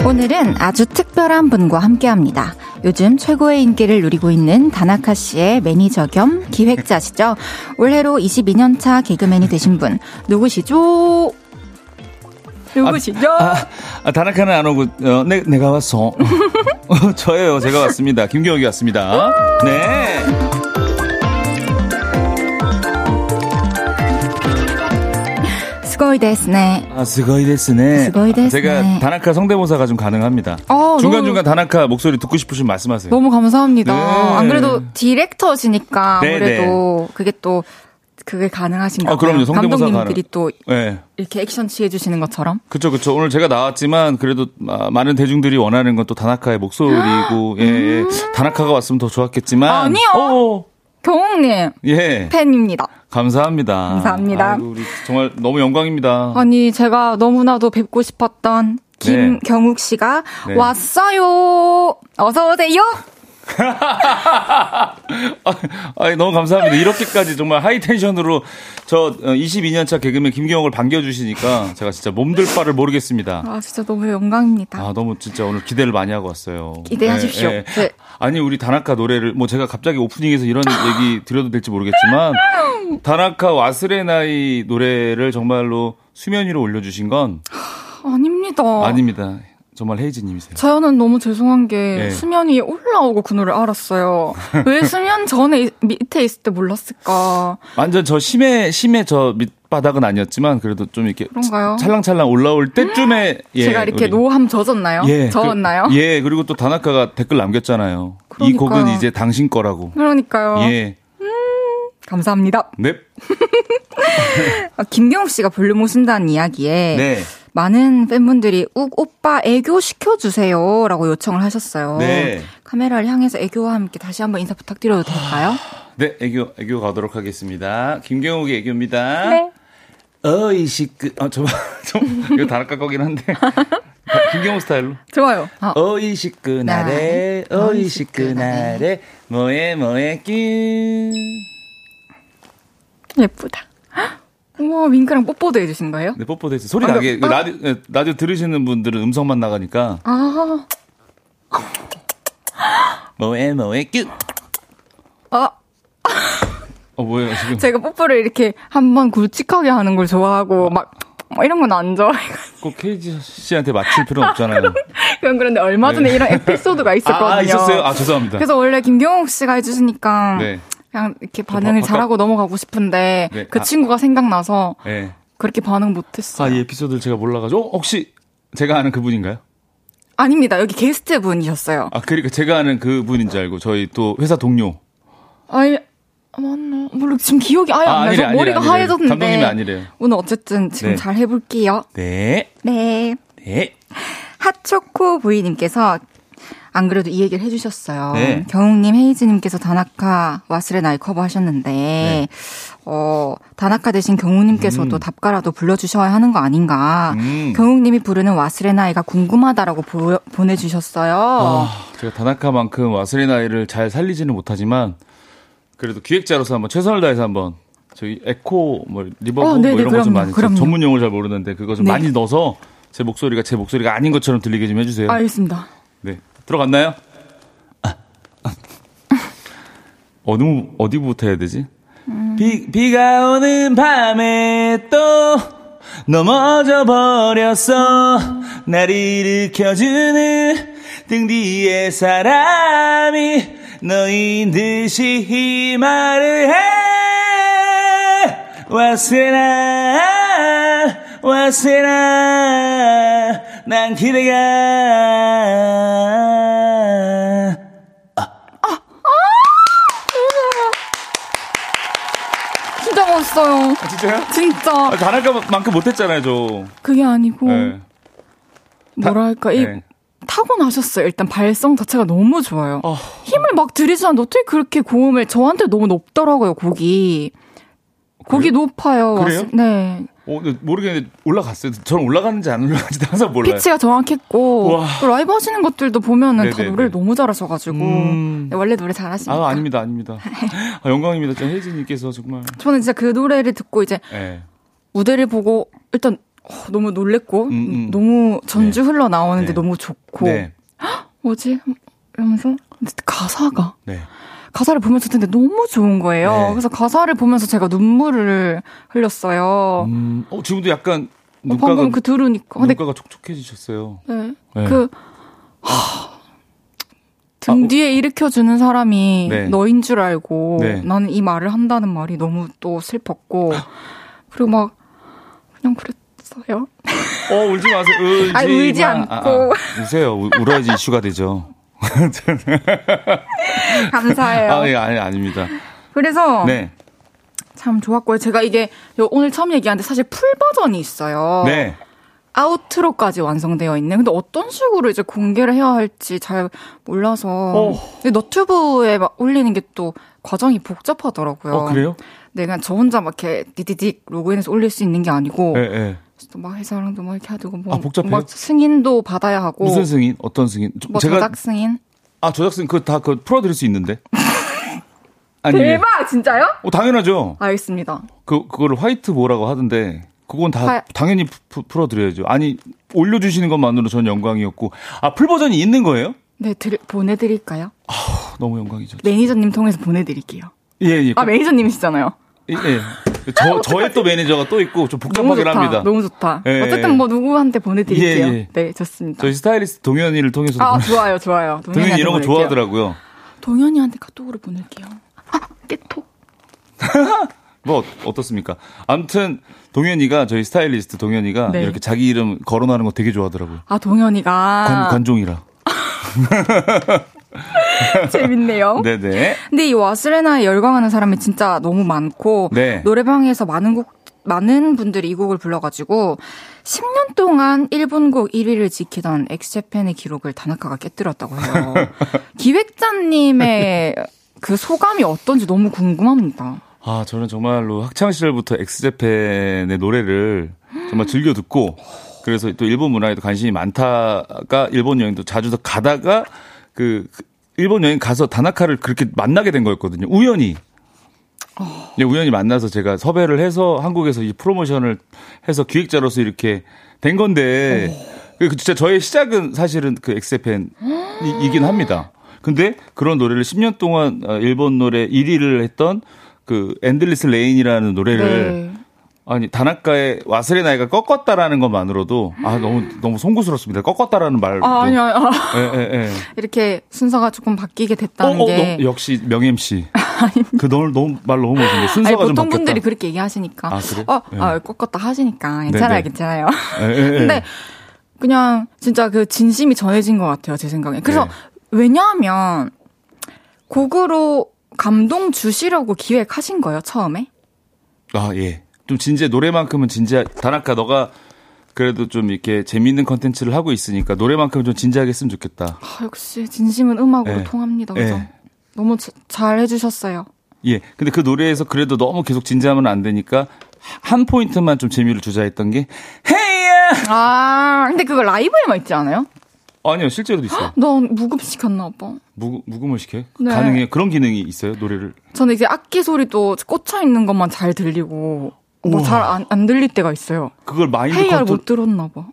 오늘은 아주 특별한 분과 함께합니다. 요즘 최고의 인기를 누리고 있는 다나카 씨의 매니저 겸 기획자시죠. 올해로 22년차 개그맨이 되신 분 누구시죠? 누구시죠? 아, 아, 아, 다나카는 안 오고 어, 내, 내가 왔어. *laughs* 저예요. 제가 왔습니다. 김경욱이 왔습니다. 네. 스고이 데스네. 아, 스고이 데스네. 스고이 데스네. 제가 다나카 성대모사가 좀 가능합니다. 어, 중간중간. 다나카 목소리 듣고 싶으시면 말씀하세요. 너무 감사합니다. 네. 안 그래도 디렉터시니까 네, 아무래도 네. 그게 또 그게 가능하신가요? 아, 그럼요. 감독님들이. 또 네. 이렇게 액션 취해 주시는 것처럼. 그렇죠, 그렇죠. 오늘 제가 나왔지만 그래도 많은 대중들이 원하는 건 또 다나카의 목소리고, 예, 예. 음. 다나카가 왔으면 더 좋았겠지만. 아니요. 오. 경홍님. 예. 팬입니다. 감사합니다. 감사합니다. 아이고, 정말 너무 영광입니다. 아니, 제가 너무나도 뵙고 싶었던 김경욱 네. 씨가 네. 왔어요. 어서 오세요. 아, 너무 감사합니다. 이렇게까지 정말 하이텐션으로 저 22년차 어, 개그맨 김경옥을 반겨주시니까 제가 진짜 몸둘 바를 모르겠습니다. 아, 진짜 너무 영광입니다. 아, 너무 진짜 오늘 기대를 많이 하고 왔어요. 기대하십시오. 네, 네. 네. 아니, 우리 다나카 노래를 뭐 제가 갑자기 오프닝에서 이런 얘기 드려도 될지 모르겠지만 다나카 와스레나이 노래를 정말로 수면 위로 올려주신 건 아닙니다. 아닙니다. 정말 헤이즈님이세요. 저는 너무 죄송한 게 네. 수면 이 올라오고 그 노래를 알았어요. *laughs* 왜 수면 전에 밑에 있을 때 몰랐을까? 완전 저 심해 심해 저 밑바닥은 아니었지만 그래도 좀 이렇게 그런가요? 찰랑찰랑 올라올 때쯤에 *gasps* 예, 제가 이렇게 우리. 노함 젖었나요? 예, 그 저었나요? 그, 예, 그리고 또 다나카가 댓글 남겼잖아요. 그러니까요. 이 곡은 이제 당신 거라고. 그러니까요. 예. 음, 감사합니다. 네. *laughs* 김경욱 씨가 볼륨 오신다는 이야기에 네. 많은 팬분들이 욱 오빠 애교 시켜주세요 라고 요청을 하셨어요. 네. 카메라를 향해서 애교와 함께 다시 한번 인사 부탁드려도 될까요? 네, 애교, 애교 가도록 하겠습니다. 김경욱의 애교입니다. 네. 어이 시끄, 아, 저, *laughs* 좀, 이거 다락가 거긴 한데. *laughs* 김경호 스타일로. 좋아요. 어. 이 시끄나래, 어이 시끄나래, 뭐해, 뭐해, 끼. 예쁘다. 우와, 윙크랑 뽀뽀도 해주신 거예요? 네, 뽀뽀도 했어요. 소리 아, 나게. 아, 라디오, 네, 라디오 들으시는 분들은 음성만 나가니까. 아. 뭐해, 뭐해, 뀨. 아. 어, 뭐예요, 지금? 제가 뽀뽀를 이렇게 한 번 굵직하게 하는 걸 좋아하고, 막, 뭐 이런 건 안 좋아해. 꼭 케이지 씨한테 맞출 필요는 없잖아요. 그건 그런데 얼마 전에 네. 이런 에피소드가 있었거든요. 아, 있었어요? 아, 죄송합니다. 그래서 원래 김경욱 씨가 해주시니까. 네. 그냥 이렇게 반응을 잘하고 넘어가고 싶은데 네. 그 아, 친구가 생각나서 네. 그렇게 반응 못했어요. 아, 이 에피소드를 제가 몰라가지고 어, 혹시 제가 아는 그분인가요? 아닙니다. 여기 게스트 분이셨어요. 아, 그러니까 제가 아는 그 분인 줄 알고 저희 또 회사 동료. 아니, 맞나? 모르 지금 기억이 아예 아, 안 나요. 머리가 아니래. 하얘졌는데. 감독님이 아니래요. 오늘 어쨌든 지금 네. 잘 해볼게요. 네. 네. 네. 핫초코 부이님께서 안 그래도 이 얘기를 해주셨어요. 네. 경욱님, 헤이즈님께서 다나카 와스레 나이 커버하셨는데 네. 어 다나카 대신 경욱님께서도 음. 답가라도 불러주셔야 하는 거 아닌가. 음. 경욱님이 부르는 와스레 나이가 궁금하다라고 보, 보내주셨어요. 아, 제가 다나카만큼 忘れない를 잘 살리지는 못하지만 그래도 기획자로서 한번 최선을 다해서 한번 저희 에코 뭐 reverb 어, 뭐 이런 거 좀 많이 전문 용어를 잘 모르는데 그거 좀 네. 많이 넣어서 제 목소리가 제 목소리가 아닌 것처럼 들리게 좀 해주세요. 알겠습니다. 네. 들어갔나요? 어느, 어디부터 해야 되지? 음. 비, 비가 오는 밤에 또 넘어져 버렸어. 날 일으켜주는 등 뒤에 사람이 너인 듯이 이 말을 해. 왔으나, 왔으나, 난 기대가 못했어요. 아, 진짜요? 진짜. 아, 단아까만큼 못했잖아요, 저. 그게 아니고 네. 뭐랄까 이 네. 타고나셨어요. 일단 발성 자체가 너무 좋아요. 어... 힘을 막 들이시는데 어떻게 그렇게 고음을 저한테 너무 높더라고요, 곡이. 그래요? 높아요. 그래요? 네. 어, 모르겠는데 올라갔어요. 저는 올라가는지 안 올라가는지 항상 몰라요. 피치가 정확했고 또 라이브 하시는 것들도 보면은 네네네. 다 노래를 너무 잘하셔가지고 음... 네, 원래 노래 잘하시니까. 아 아닙니다, 아닙니다. *laughs* 아, 영광입니다. 저 헤이즈님께서 정말. 저는 진짜 그 노래를 듣고 이제 네. 무대를 보고 일단 어, 너무 놀랬고 음, 음. 너무 전주 네. 흘러 나오는데 네. 너무 좋고 네. 뭐지 이러면서 가사가 네. 가사를 보면서 듣는데 너무 좋은 거예요. 네. 그래서 가사를 보면서 제가 눈물을 흘렸어요. 음, 어, 지금도 약간 어, 눈가가, 어, 방금 그 들으니까 눈가가 촉촉해지셨어요. 네. 네. 그 하, 등 아, 뒤에 일으켜주는 사람이 네. 너인 줄 알고 네. 나는 이 말을 한다는 말이 너무 또 슬펐고 *laughs* 그리고 막 그냥 그랬어요. 어 울지 마세요. 울지, *laughs* 아니, 울지 않고 아, 아, 우세요. 울어야지 이슈가 되죠. *laughs* 감사해요. 아, 예, 아니, 아닙니다. 그래서 네. 참 좋았고요. 제가 이게 오늘 처음 얘기하는데 사실 풀 버전이 있어요. 네. 아우트로까지 완성되어 있는. 근데 어떤 식으로 이제 공개를 해야 할지 잘 몰라서 어. 너튜브에 막 올리는 게 또 과정이 복잡하더라고요. 어, 그래요? 네, 그냥 저 혼자 막 이렇게 디디딕 로그인해서 올릴 수 있는 게 아니고 네, 네. 막 회사랑도 막 이렇게 되고 뭐, 아, 복잡해요? 막 승인도 받아야 하고 무슨 승인? 어떤 승인? 뭐 제가 저작 승인? 아 저작 승인 그거 다 그 풀어드릴 수 있는데. *laughs* 아니, 대박 진짜요? 어 당연하죠. 알겠습니다. 그 그거를 화이트 뭐라고 하던데 그건 다 화... 당연히 푸, 풀어드려야죠. 아니 올려주시는 것만으로 전 영광이었고 아 full 버전이 있는 거예요? 네, 들, 보내드릴까요? 아 너무 영광이죠. 매니저님 통해서 보내드릴게요. 예, 예. 아 매니저님이시잖아요. 예. 예. 저, 저의 또 매니저가 또 있고 좀 복잡하긴 너무 합니다. 너무 좋다. 예, 어쨌든 뭐 누구한테 보내드릴게요. 예, 예. 네, 좋습니다. 저희 스타일리스트 동현이를 통해서. 아, 좋아요, 좋아요. *laughs* 동현이 이런 거 좋아하더라고요. 동현이한테 카톡으로 보낼게요. 아, 깨톡. *laughs* 뭐 어떻습니까? 아무튼 동현이가 저희 스타일리스트 동현이가 네. 이렇게 자기 이름 거론하는 거 되게 좋아하더라고요. 아 동현이가 관, 관종이라. *laughs* *laughs* 재밌네요. 네네. 근데 이 와스레나에 열광하는 사람이 진짜 너무 많고 네. 노래방에서 많은 곡 많은 분들이 이 곡을 불러가지고 10년 동안 일본곡 1위를 지키던 엑스제팬의 기록을 다나카가 깨뜨렸다고 해요. *laughs* 기획자님의 그 소감이 어떤지 너무 궁금합니다. 아, 저는 정말로 학창 시절부터 엑스제팬의 노래를 정말 즐겨 듣고 그래서 또 일본 문화에도 관심이 많다가 일본 여행도 자주 더 가다가 그 일본 여행 가서 다나카를 그렇게 만나게 된 거였거든요. 우연히. 어. 우연히 만나서 제가 섭외를 해서 한국에서 이 프로모션을 해서 기획자로서 이렇게 된 건데 어. 그 진짜 저의 시작은 사실은 그 엑스팬이긴 합니다. 근데 그런 노래를 10년 동안 어, 일본 노래 1위를 했던 그 Endless Rain이라는 노래를 네. 아니 다나카의 와스레 나이가 꺾었다라는 것만으로도 아 너무 너무 송구스럽습니다. 꺾었다라는 말. 아 아니요. 아. 예, 예, 예. 이렇게 순서가 조금 바뀌게 됐다는 어, 어, 게 너, 역시 명 MC. 그 너무 너무 말 너무 멋있네. 순서가 아니, 좀 바뀌었다. 보통 분들이 그렇게 얘기하시니까. 아 그래? 어, 예. 아 꺾었다 하시니까 괜찮아요, 네네. 괜찮아요. 예, 근데 그냥 진짜 그 진심이 전해진 것 같아요, 제 생각에. 그래서 네. 왜냐하면 곡으로 감동 주시려고 기획하신 거예요, 처음에? 아 예. 좀 진지해 노래만큼은 진지해 다나카 너가 그래도 좀 이렇게 재미있는 컨텐츠를 하고 있으니까 노래만큼 좀 진지하게 했으면 좋겠다. 아, 역시 진심은 음악으로 네. 통합니다. 그죠? 네. 너무 자, 잘 해주셨어요. 예. 근데 그 노래에서 그래도 너무 계속 진지하면 안 되니까 한 포인트만 좀 재미를 주자 했던 게 헤이야. 아, 근데 그거 라이브에만 있지 않아요? 아니요, 실제로도 있어요. 넌 묵음 시켰나 오빠? 무, 묵음을 시켜요? 네. 가능해? 그런 기능이 있어요, 노래를? 저는 이제 악기 소리도 꽂혀 있는 것만 잘 들리고 뭐 잘 안 안 들릴 때가 있어요. 그걸 마인드 헤이알 컨트롤... 못 들었나 봐.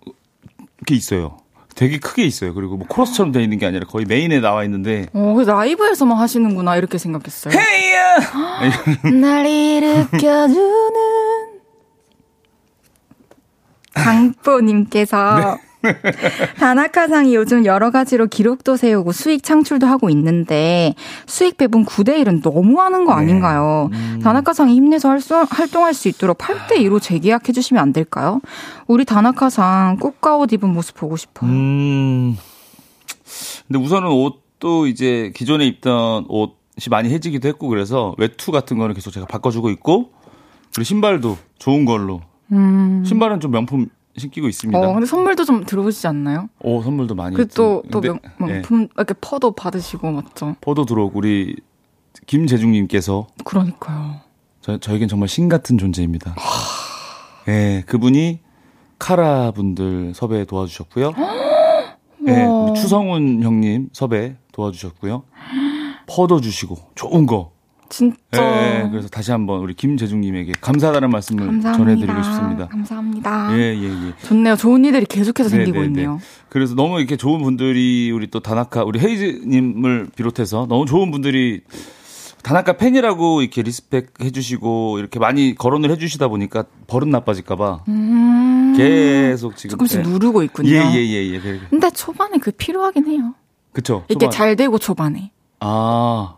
그게 있어요. 되게 크게 있어요. 그리고 뭐 코러스처럼 되어 있는 게 아니라 거의 메인에 나와 있는데. 어, 그 라이브에서만 하시는구나 이렇게 생각했어요. 헤이야! *laughs* 날 일으켜주는 강뽀님께서 *laughs* 네. *laughs* 다나카상이 요즘 여러 가지로 기록도 세우고 수익 창출도 하고 있는데 수익 배분 9대 1은 너무 하는 거 네. 아닌가요? 네. 음. 다나카상이 힘내서 활동할 수 있도록 8대 2로 재계약해 주시면 안 될까요? 우리 다나카상 꽃가 옷 입은 모습 보고 싶어요. 음. 근데 우선은 옷도 이제 기존에 입던 옷이 많이 해지기도 했고 그래서 외투 같은 거는 계속 제가 바꿔주고 있고 그리고 신발도 좋은 걸로. 음. 신발은 좀 명품 신기고 있습니다. 어, 근데 선물도 좀 들어오시지 않나요? 오, 선물도 많이. 그 또, 또 명, 명품, 네. 이렇게 퍼도 받으시고, 맞죠? 퍼도 들어오고, 우리 김재중님께서. 그러니까요. 저, 저에겐 정말 신 같은 존재입니다. 예, 네, 그분이 카라 분들 섭외 도와주셨고요. 네, 추성훈 형님 섭외 도와주셨고요. *gasps* 퍼도 주시고, 좋은 거. 진짜. 네, 그래서 다시 한번 우리 김재중님에게 감사하다는 말씀을 감사합니다. 전해드리고 싶습니다. 감사합니다. 예, 예, 예. 좋네요. 좋은 일들이 계속해서 네, 생기고 네, 네. 있네요. 그래서 너무 이렇게 좋은 분들이 우리 또 다나카, 우리 헤이즈님을 비롯해서 너무 좋은 분들이 다나카 팬이라고 이렇게 respect 해주시고 이렇게 많이 거론을 해주시다 보니까 버릇 나빠질까봐 음~ 계속 지금 조금씩 네. 누르고 있군요. 예예예 예, 예, 예, 예. 근데 초반에 그 필요하긴 해요. 그쵸. 이게 잘 되고 초반에. 아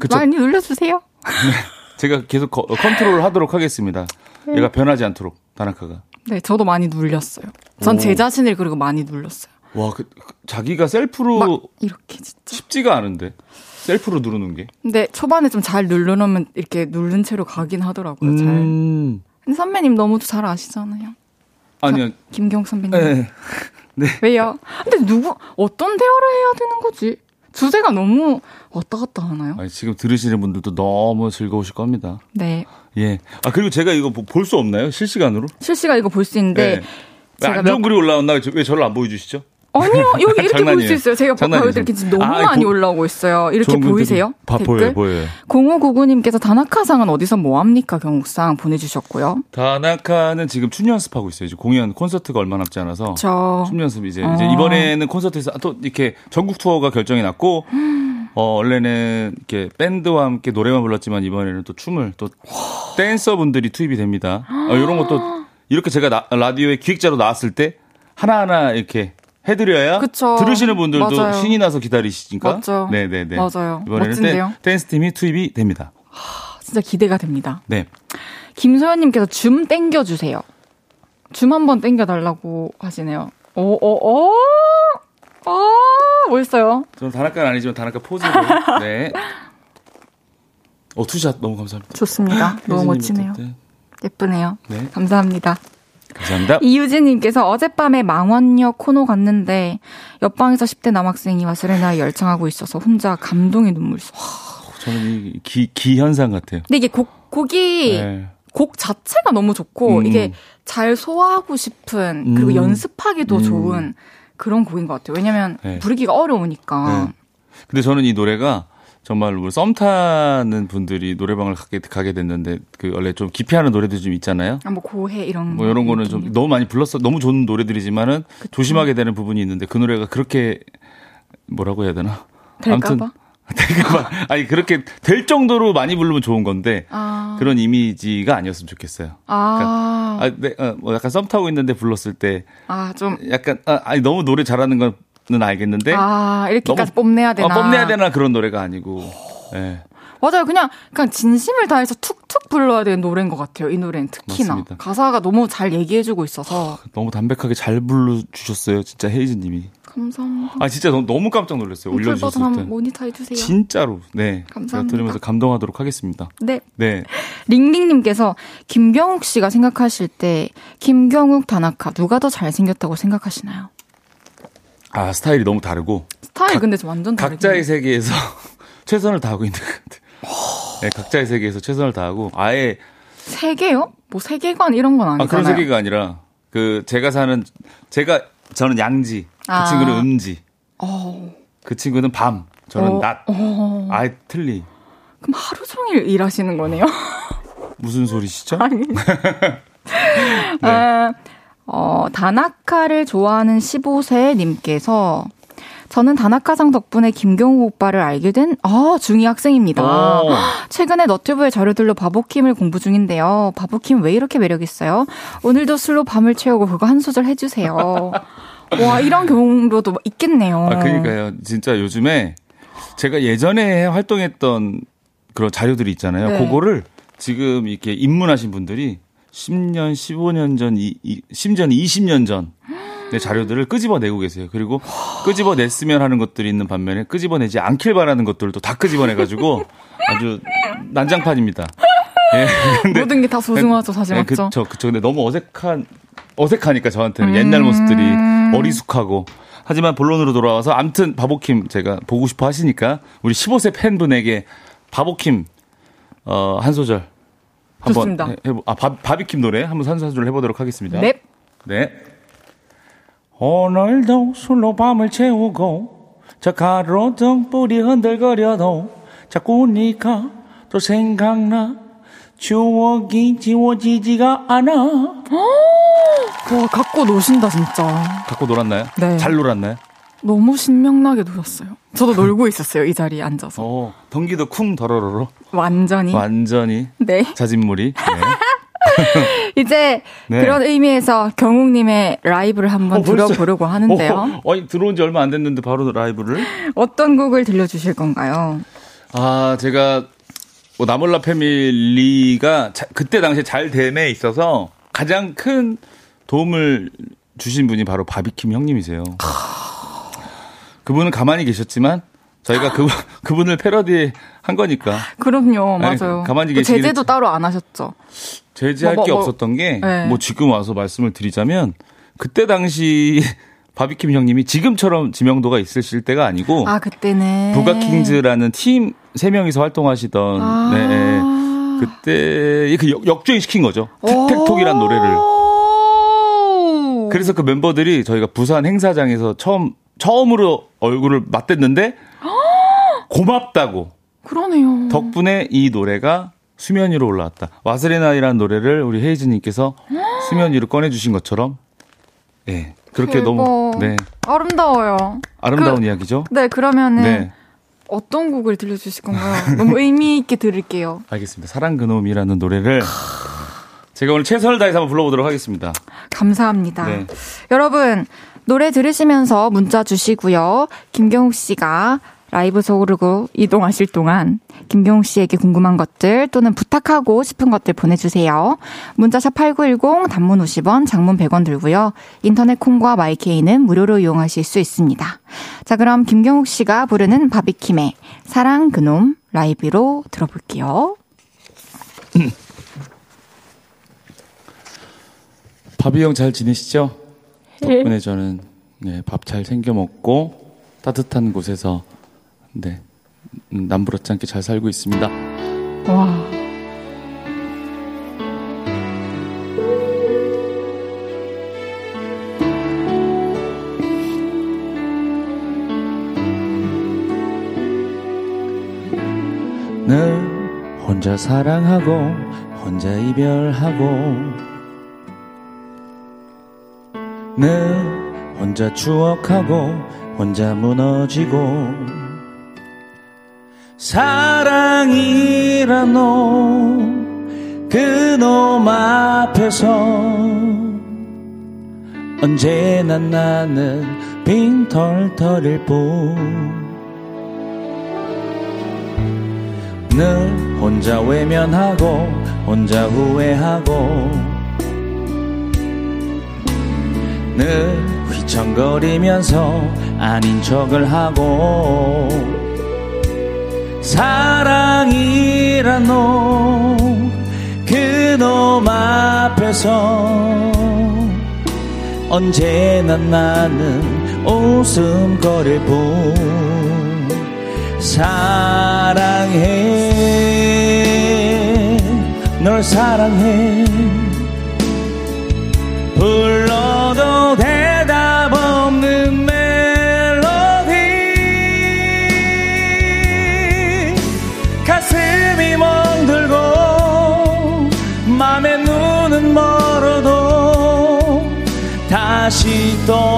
그쵸? 많이 눌러주세요. 네, 제가 계속 거, 컨트롤 하도록 하겠습니다. 네. 얘가 변하지 않도록 다나카가. 네, 저도 많이 눌렸어요. 전 제 자신을 그리고 많이 눌렀어요. 와, 그, 자기가 셀프로 이렇게 진짜 쉽지가 않은데 셀프로 누르는 게. 근데 초반에 좀잘 누르면 이렇게 누른 채로 가긴 하더라고요. 음... 잘. 근데 선배님 너무 잘 아시잖아요. 아니요. 김경 선배님. 네. 네. *laughs* 왜요? 근데 누구 어떤 대화를 해야 되는 거지? 주제가 너무 왔다 갔다 하나요? 아니, 지금 들으시는 분들도 너무 즐거우실 겁니다. 네. 예. 아, 그리고 제가 이거 볼 수 없나요? 실시간으로? 실시간 이거 볼 수 있는데. 네. 제가 안 좋은 몇... 글이 올라왔나? 왜 저를 안 보여주시죠? 아니요, *laughs* 여기 이렇게 볼수 있어요. 제가 보여드릴게 지금 너무 아, 많이 고, 올라오고 있어요. 이렇게 보이세요? 봐, 댓글? 보여요, 보여요. 0599님께서 다나카상은 어디서 뭐합니까? 경욱상 보내주셨고요. 다나카는 지금 춘 연습하고 있어요. 이제 공연 콘서트가 얼마 남지 않아서. 저... 춘 연습 이제, 어. 이제 이번에는 콘서트에서 또 이렇게 전국 투어가 결정이 났고, 어, 원래는 이렇게 밴드와 함께 노래만 불렀지만 이번에는 또 춤을 또 댄서 분들이 투입이 됩니다. 어, 이런 것도 *gasps* 이렇게 제가 나, 라디오에 기획자로 나왔을 때 하나하나 이렇게 해드려야 그쵸. 들으시는 분들도 맞아요. 신이 나서 기다리시니까. 맞죠. 네네네. 맞아요. 이번에는 댄, 댄스 팀이 투입이 됩니다. 하, 진짜 기대가 됩니다. 네. 김소연님께서 줌 땡겨주세요. 줌 한번 땡겨달라고 하시네요. 오, 오, 오! 아, 멋있어요. 저는 다나카는 아니지만 다나카 포즈로. *laughs* 네. 어, two shot 너무 감사합니다. 좋습니다. 너무 멋지네요. 네. 예쁘네요. 네. 감사합니다. 감사합니다. 이유진님께서 어젯밤에 망원역 코노 갔는데 옆방에서 10대 남학생이 わすれない 열창하고 있어서 혼자 감동의 눈물 쏟. 저는 이 기, 기현상 같아요. 근데 이게 곡, 곡이 네. 곡 자체가 너무 좋고 음. 이게 잘 소화하고 싶은 그리고 음. 연습하기도 음. 좋은 그런 곡인 것 같아요. 왜냐면 네. 부르기가 어려우니까. 네. 근데 저는 이 노래가 정말 썸 타는 분들이 노래방을 가게, 가게 됐는데 그 원래 좀 기피하는 노래들 좀 있잖아요. 아, 뭐 고해 이런 뭐 이런 거는 좀 너무 많이 불렀어 너무 좋은 노래들이지만은 그쵸. 조심하게 되는 부분이 있는데 그 노래가 그렇게 뭐라고 해야 되나? 아무튼 *laughs* 될까봐 아니 그렇게 될 정도로 많이 부르면 좋은 건데 아. 그런 이미지가 아니었으면 좋겠어요. 아, 그러니까, 아 네, 어, 뭐 약간 썸 타고 있는데 불렀을 때 아 좀 약간 아, 아니 너무 노래 잘하는 건는 알겠는데 아 이렇게까지 뽐내야 되나? 어, 뽐내야 되나 그런 노래가 아니고. 네. 맞아요. 그냥 그냥 진심을 다해서 툭툭 불러야 되는 노래인 것 같아요. 이 노래는 특히나 맞습니다. 가사가 너무 잘 얘기해주고 있어서 너무 담백하게 잘 불러주셨어요. 진짜 헤이즈님이. 감사합니다. 아 진짜 너무 깜짝 놀랐어요. 올려주셨을 때. 모니터 해주세요. 진짜로. 네. 감사합니다. 들으면서 감동하도록 하겠습니다. 네. 네. *laughs* 링링님께서 김경욱 씨가 생각하실 때 김경욱 다나카 누가 더 잘생겼다고 생각하시나요? 아 스타일이 너무 다르고 스타일 각, 근데 좀 완전 다르 각자의 세계에서 *laughs* 최선을 다하고 있는 것 같아요. 네, 각자의 세계에서 최선을 다하고 아예 세계요? 뭐 세계관 이런 건 아니잖아요. 아, 그런 세계가 아니라 그 제가 사는 제가 저는 양지, 그 아. 친구는 음지. 어. 그 친구는 밤, 저는 어. 낮. 어. 아예 틀리. 그럼 하루 종일 일하시는 거네요? 무슨 소리시죠? *laughs* 아니. *laughs* 네. 아, 어, 다나카를 좋아하는 15세 님께서 저는 다나카상 덕분에 김경호 오빠를 알게 된, 아, 중2 학생입니다. 오. 최근에 너튜브의 자료들로 바보킴을 공부 중인데요. 바보킴 왜 이렇게 매력있어요? 오늘도 술로 밤을 채우고 그거 한 소절 해주세요. *laughs* 와, 이런 경우도 있겠네요. 아, 그러니까요. 진짜 요즘에 제가 예전에 활동했던 그런 자료들이 있잖아요. 네. 그거를 지금 이렇게 입문하신 분들이 10년, 15년 전, 이, 이, 심지어 20년 전 네, 자료들을 끄집어내고 계세요. 그리고 끄집어냈으면 하는 것들이 있는 반면에 끄집어내지 않길 바라는 것들도 다 끄집어내가지고 *laughs* 아주 난장판입니다. 예. *laughs* 모든 게 다 소중하죠, 사실 예, 맞죠? 그쵸, 그쵸. 근데 너무 어색한, 어색하니까 저한테는 음. 옛날 모습들이 어리숙하고. 하지만 본론으로 돌아와서 암튼 바보킴 제가 보고 싶어 하시니까 우리 15세 팬분에게 바보킴 어, 한 소절 한번 해, 해, 아 바, 바비킴 노래 한번 한 소절 해보도록 하겠습니다. 네. 네. 오늘도 술로 밤을 채우고 저 가로등 뿌리 흔들거려도 자꾸 니가 또 생각나 추억이 지워지지가 않아. *gasps* 와, 갖고 노신다, 진짜. 갖고 놀았나요? 네. 잘 놀았나요? 너무 신명나게 노셨어요. 저도 놀고 있었어요, 이 자리에 앉아서. 어, 덩기도 쿵 더러러러. 완전히. 완전히. 네. 자진물이. 네. *laughs* 이제 네. 그런 의미에서 경욱님의 라이브를 한번 어, 들어보려고 하는데요. 어, 어, 들어온 지 얼마 안 됐는데 바로 라이브를? 어떤 곡을 들려주실 건가요? 아, 제가 뭐 나몰라 패밀리가 자, 그때 당시에 잘 됨에 있어서 가장 큰 도움을 주신 분이 바로 바비킴 형님이세요. 그분은 가만히 계셨지만 저희가 그, *laughs* 그분을 패러디 한 거니까. 그럼요, 맞아요. 아니, 가만히 계시 제재도 따로 안 하셨죠. 제재할 뭐, 뭐, 게 뭐, 없었던 게, 네. 뭐 지금 와서 말씀을 드리자면, 그때 당시 *laughs* 바비킴 형님이 지금처럼 지명도가 있으실 때가 아니고, 아, 그때는. 부가킹즈라는 팀세 명이서 활동하시던, 아~ 네. 그때 그 역주행 시킨 거죠. 틱택톡이란 노래를. 그래서 그 멤버들이 저희가 부산 행사장에서 처음 처음으로 얼굴을 맞댔는데 *gasps* 고맙다고. 그러네요. 덕분에 이 노래가 수면 위로 올라왔다. 와스레나이라는 노래를 우리 헤이즈님께서 *gasps* 수면 위로 꺼내주신 것처럼, 예, 네, 그렇게 대박. 너무, 네. 아름다워요. 아름다운 그, 이야기죠? 네, 그러면은, 네. 어떤 곡을 들려주실 건가요? *laughs* 너무 의미있게 들을게요. 알겠습니다. 사랑 그놈이라는 노래를 제가 오늘 최선을 다해서 한번 불러보도록 하겠습니다. 감사합니다. 네. 여러분, 노래 들으시면서 문자 주시고요. 김경욱 씨가 라이브 속으로 이동하실 동안 김경욱 씨에게 궁금한 것들 또는 부탁하고 싶은 것들 보내주세요. 문자샵 8910 단문 50원, 장문 100원 들고요. 인터넷 콩과 마이케이는 무료로 이용하실 수 있습니다. 자, 그럼 김경욱 씨가 부르는 바비킴의 사랑 그놈 라이브로 들어볼게요. 바비 형 잘 지내시죠? 덕분에 저는 네, 밥 잘 챙겨 먹고 따뜻한 곳에서 네, 음, 남부럽지 않게 잘 살고 있습니다. 와. 늘 혼자 사랑하고 혼자 이별하고 늘 혼자 추억하고 혼자 무너지고 사랑이란 놈, 그놈 앞에서 언제나 나는 빈털터릴 뿐. 늘 혼자 외면하고, 혼자 후회하고, 늘 휘청거리면서 아닌 척을 하고, 사랑이란 놈, 그놈 앞에서 언제나 나는 웃음거릴 뿐 사랑해 널 사랑해 다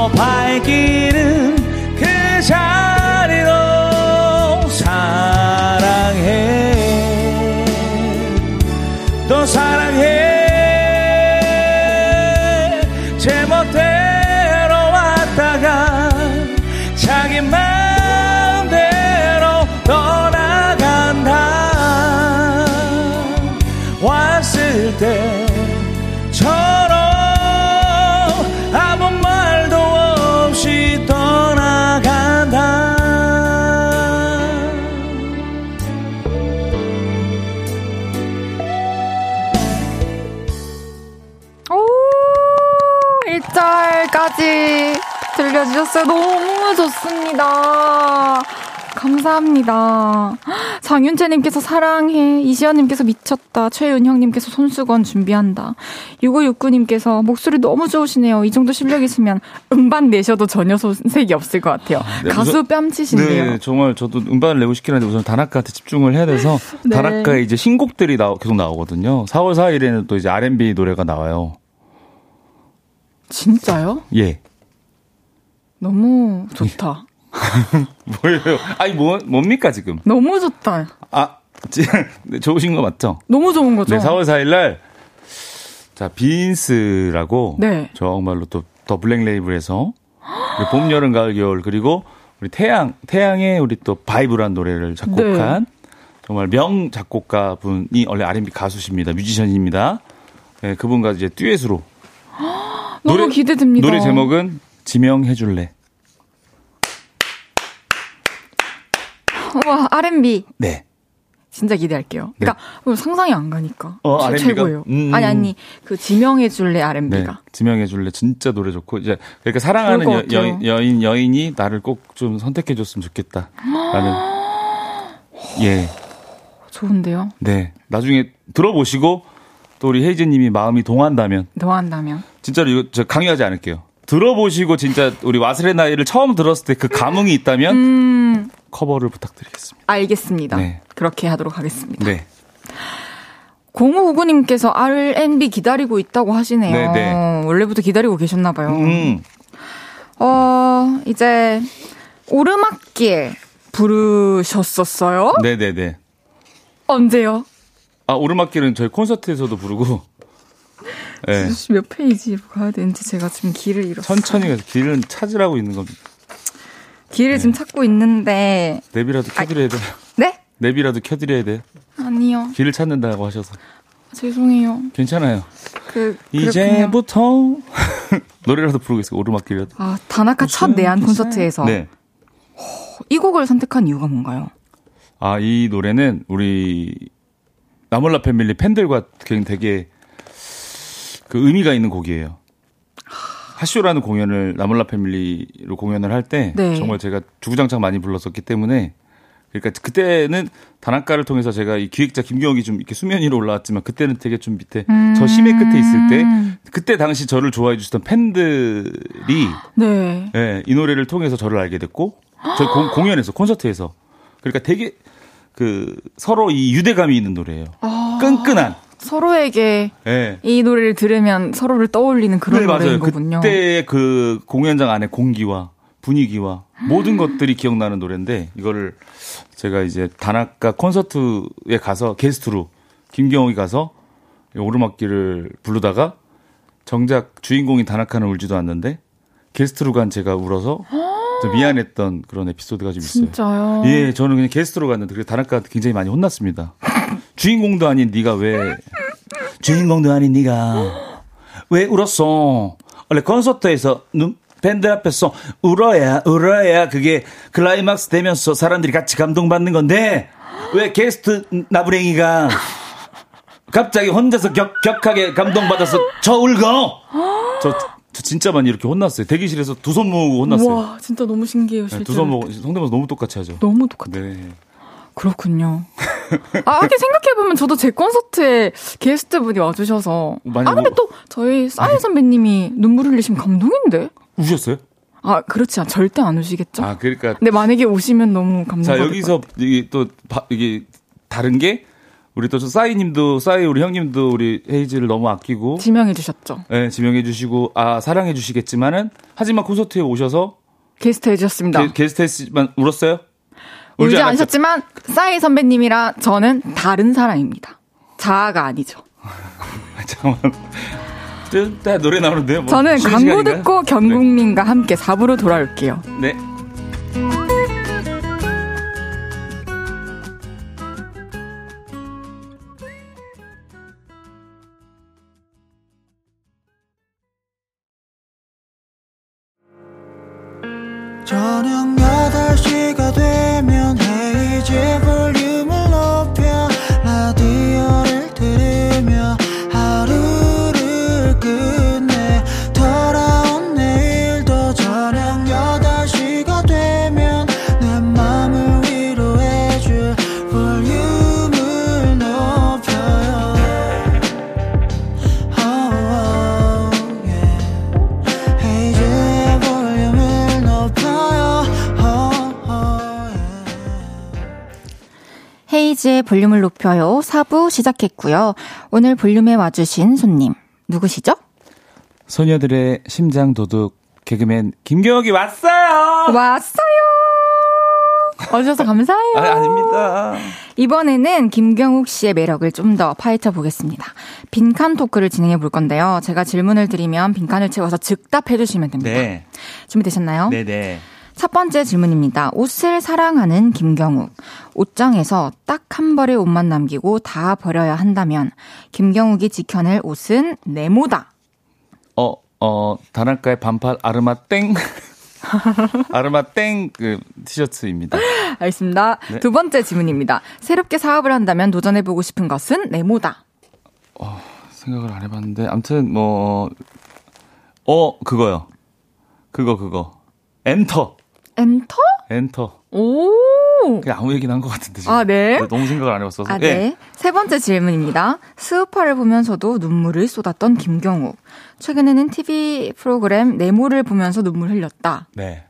1절까지 들려주셨어요. 너무 좋습니다. 감사합니다. 장윤채님께서 사랑해. 이시연님께서 미쳤다. 최윤형님께서 손수건 준비한다. 6569님께서 목소리 너무 좋으시네요. 이 정도 실력이시면 음반 내셔도 전혀 손색이 없을 것 같아요. 아, 네, 가수 뺨치신데요. 네, 정말 저도 음반을 내고 싶긴 한데 우선 다나카한테 집중을 해야 돼서 *laughs* 네. 다나카의 이제 신곡들이 나, 계속 나오거든요. 4월 4일에는 또 이제 R&B 노래가 나와요. 진짜요? 예. 너무 좋다. *laughs* 뭐예요? 아니 뭐 뭡니까 지금? 너무 좋다. 아 네, *laughs* 좋으신 거 맞죠? 너무 좋은 거죠. 네, 4월 4일 날. 자, 빈스라고. 네. 정말로 또 The Black Label에서. 봄, 여름, 가을, 겨울. 그리고 우리 태양, 태양의 우리 또 VIBE란 노래를 작곡한. 네. 정말 명 작곡가 분이 원래 R&B 가수십니다. 뮤지션입니다. 네, 그분과 이제 듀엣으로. 너무 노래, 기대됩니다. 노래 제목은 지명해줄래. 와, R&B. 네. 진짜 기대할게요. 그러니까 네. 상상이 안 가니까. 어, R&B가? 최고예요. 음, 음. 아니 아니 그 지명해 줄래 R&B가. 네, 지명해 줄래 진짜 노래 좋고 이제 그러니까 사랑하는 여, 여, 여인 여인이 나를 꼭 좀 선택해 줬으면 좋겠다. 라는 *gasps* 예. 좋은데요? 네. 나중에 들어보시고 또 우리 헤이즈 님이 마음이 동한다면 동한다면 진짜로 이거 저 강요하지 않을게요. 들어보시고 진짜 우리 와스레 나이를 처음 들었을 때 그 감흥이 있다면 음. 커버를 부탁드리겠습니다. 알겠습니다. 네. 그렇게 하도록 하겠습니다. 네. 0599님께서 R&B 기다리고 있다고 하시네요. 네네. 네. 원래부터 기다리고 계셨나 봐요. 음. 어, 이제 오르막길 부르셨었어요? 네네네. 언제요? 아, 오르막길은 저희 콘서트에서도 부르고 네. 몇 페이지로 가야 되는지 제가 지금 길을 잃었어요. 천천히 가서 길은 찾으라고 있는 겁니다. 길을 네. 지금 찾고 있는데. map이라도 켜드려야 돼요. 네? map이라도 켜드려야 돼요. 아니요. 길을 찾는다고 하셔서. 죄송해요. 괜찮아요. 그, 이제부터 *laughs* 노래라도 부르겠어요. 오르막길이라도. 아, 다나카 첫 내한 콘서트에서. 네. 이 곡을 선택한 이유가 뭔가요? 아, 이 노래는 우리 나몰라 패밀리 팬들과 되게 그 의미가 있는 곡이에요. 하쇼라는 공연을 나몰라 패밀리로 공연을 할때 네. 정말 제가 주구장창 많이 불렀었기 때문에 그러니까 그때는 단학가를 통해서 제가 이 기획자 김경욱이 좀 이렇게 수면 위로 올라왔지만 그때는 되게 좀 밑에 음. 저 심해 끝에 있을 때 그때 당시 저를 좋아해 주셨던 팬들이 네. 네, 이 노래를 통해서 저를 알게 됐고 저희 공, 공연에서 콘서트에서 그러니까 되게 그 서로 이 유대감이 있는 노래예요. 아. 끈끈한 서로에게 네. 이 노래를 들으면 서로를 떠올리는 그런 네, 노래인 맞아요. 거군요. 그때 그 공연장 안에 공기와 분위기와 모든 것들이 기억나는 노래인데 이거를 제가 이제 단학가 콘서트에 가서 게스트로 김경욱이 가서 오르막길을 부르다가 정작 주인공인 다나카는 울지도 않는데 게스트로 간 제가 울어서 *gasps* 미안했던 그런 에피소드가 좀 있어요. 진짜요? 예, 저는 그냥 게스트로 갔는데 그래서 다나카한테 굉장히 많이 혼났습니다. *laughs* 주인공도 아닌 네가 왜 주인공도 아닌 네가 왜 울었어? 원래 콘서트에서 눈 밴드 앞에서 울어야 울어야 그게 클라이막스 되면서 사람들이 같이 감동받는 건데 왜 게스트 나부랭이가 갑자기 혼자서 격, 격하게 감동받아서 저 울고 저, 저 진짜 많이 이렇게 혼났어요. 대기실에서 두 손 모으고 혼났어요. 와 진짜 너무 신기해요. 네, 두손 모으고 성대모사 너무 똑같이 하죠. 너무 똑같아. 네. 그렇군요. 아, 이렇게 생각해보면 저도 제 콘서트에 게스트분이 와주셔서. 아, 근데 뭐... 또 저희 싸이 선배님이 눈물 흘리시면 감동인데? 우셨어요? 아, 그렇지 않, 절대 안 우시겠죠? 아, 그러니까. 근데 만약에 오시면 너무 감동 자, 여기서 이게 또, 이게 다른 게 우리 또 싸이 님도, 싸이 우리 형님도 우리 헤이즈를 너무 아끼고. 지명해 주셨죠. 네, 지명해 주시고, 아, 사랑해 주시겠지만은, 하지만 콘서트에 오셔서. 게스트 해주셨습니다. 게, 스트 했지만, 울었어요? 울지, 울지 않으셨지만, 싸이 선배님이라 저는 다른 사람입니다. 자아가 아니죠. *laughs* 잠깐만. 네, 노래 나오는데요. 뭐 저는 광고 시간인가요? 듣고 경국님과 네. 함께 4부로 돌아올게요. 네. 저녁 8시가 되면 헤이 볼륨을 높여요. 4부 시작했고요. 오늘 볼륨에 와주신 손님, 누구시죠? 소녀들의 심장 도둑, 개그맨 김경욱이 왔어요! 왔어요! 와주셔서 감사해요. *laughs* 아, 아닙니다. 이번에는 김경욱 씨의 매력을 좀 더 파헤쳐 보겠습니다. 빈칸 토크를 진행해 볼 건데요. 제가 질문을 드리면 빈칸을 채워서 즉답해 주시면 됩니다. 네. 준비되셨나요? 네네. 첫 번째 질문입니다. 옷을 사랑하는 김경욱. 옷장에서 딱 한 벌의 옷만 남기고 다 버려야 한다면 김경욱이 지켜낼 옷은 네모다. 어, 어, 단학가의 반팔 아르마 땡. *laughs* 아르마 땡 그 티셔츠입니다. 알겠습니다. 네. 두 번째 질문입니다. 새롭게 사업을 한다면 도전해보고 싶은 것은 네모다. 어, 생각을 안 해봤는데 아무튼 뭐 어, 그거요. 그거 그거. 엔터. 엔터? 엔터. 오. 그냥 아무 얘기나 한 것 같은데. 지금. 아, 네. 너무 생각을 안 해봤어서. 아, 네. 네. 세 번째 질문입니다. 스우파를 보면서도 눈물을 쏟았던 김경욱. 최근에는 TV 프로그램 네모를 보면서 눈물 흘렸다. 네.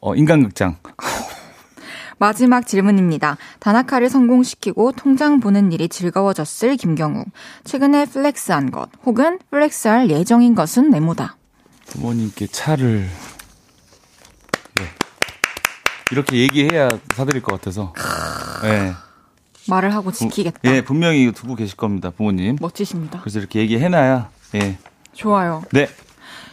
어, 인간극장. *laughs* 마지막 질문입니다. 다나카를 성공시키고 통장 보는 일이 즐거워졌을 김경욱. 최근에 플렉스한 것, 혹은 플렉스할 예정인 것은 네모다. 부모님께 차를 이렇게 얘기해야 사드릴 것 같아서. 네. 말을 하고 지키겠다. 예, 분명히 두고 계실 겁니다, 부모님. 멋지십니다. 그래서 이렇게 얘기해놔야, 예. 좋아요. 네.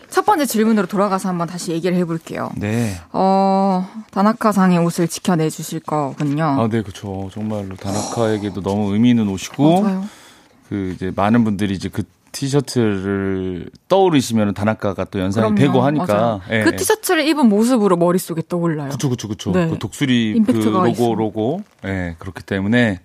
첫 번째 질문으로 돌아가서 한번 다시 얘기를 해볼게요. 네. 어, 다나카 상의 옷을 지켜내 주실 거군요. 아, 네, 그렇죠. 정말로 다나카에게도 너무 의미 있는 옷이고, 맞아요. 그 이제 많은 분들이 이제 그 티셔츠를 떠오르시면 단학가가 또 연상이 그럼요. 되고 하니까 예, 그 예. 티셔츠를 입은 모습으로 머릿속에 떠올라요. 그쵸 그쵸 그쵸. 네. 그 독수리 그 로고 있어. 로고 예 그렇기 때문에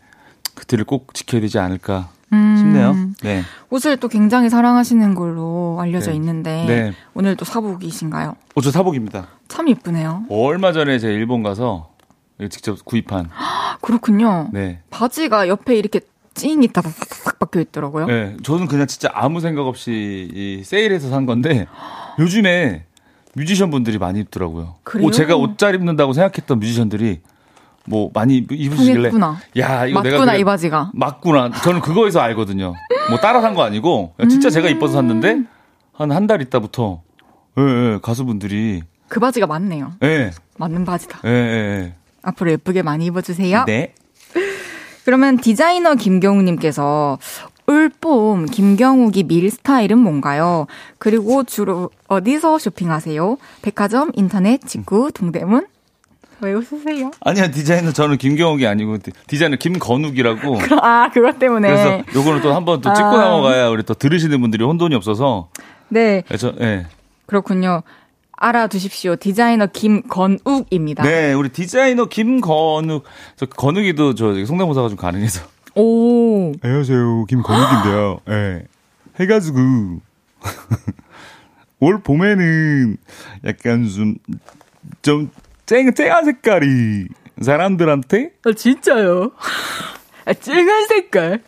그들을 꼭 지켜야 되지 않을까 음, 싶네요. 네. 옷을 또 굉장히 사랑하시는 걸로 알려져 네. 있는데 네. 오늘 또 사복이신가요? 어, 저 사복입니다. 참 예쁘네요. 얼마 전에 제가 일본 가서 직접 구입한. *gasps* 그렇군요. 네. 바지가 옆에 이렇게 찡이 따닥딱 박혀 있더라고요. 네, 저는 그냥 진짜 아무 생각 없이 이 세일해서 산 건데 요즘에 뮤지션 분들이 많이 입더라고요. 그래요? 오, 제가 옷 잘 입는다고 생각했던 뮤지션들이 뭐 많이 입으시길래 야 이거 맞구나, 내가 이 바지가 맞구나 저는 그거에서 알거든요. 뭐 따라 산 거 아니고 진짜 음~ 제가 이뻐서 샀는데 한 한 달 있다부터 예, 예, 가수분들이 그 바지가 맞네요. 예. 맞는 바지다. 예, 예, 앞으로 예쁘게 많이 입어주세요. 네. 그러면 디자이너 김경우님께서 울봄 김경욱이 밀 스타일은 뭔가요? 그리고 주로 어디서 쇼핑하세요? 백화점, 인터넷, 직구, 동대문? 왜 웃으세요? 아니야 디자이너 저는 김경욱이 아니고 디자이너 김건욱이라고. *laughs* 아 그것 때문에. 그래서 요거는 또 한번 또 찍고 아. 넘어가야 우리 또 들으시는 분들이 혼돈이 없어서. 네. 그래서 네. 그렇군요. 알아두십시오. 디자이너 김건욱입니다. 네, 우리 디자이너 김건욱. 저 건욱이도 저 성대모사가 좀 가능해서. 오. 안녕하세요. 김건욱인데요. *gasps* 예. 네. 해가지고. *laughs* 올 봄에는 약간 좀, 좀 쨍, 쨍한 색깔이 사람들한테? 아, 진짜요? 아, 쨍한 색깔?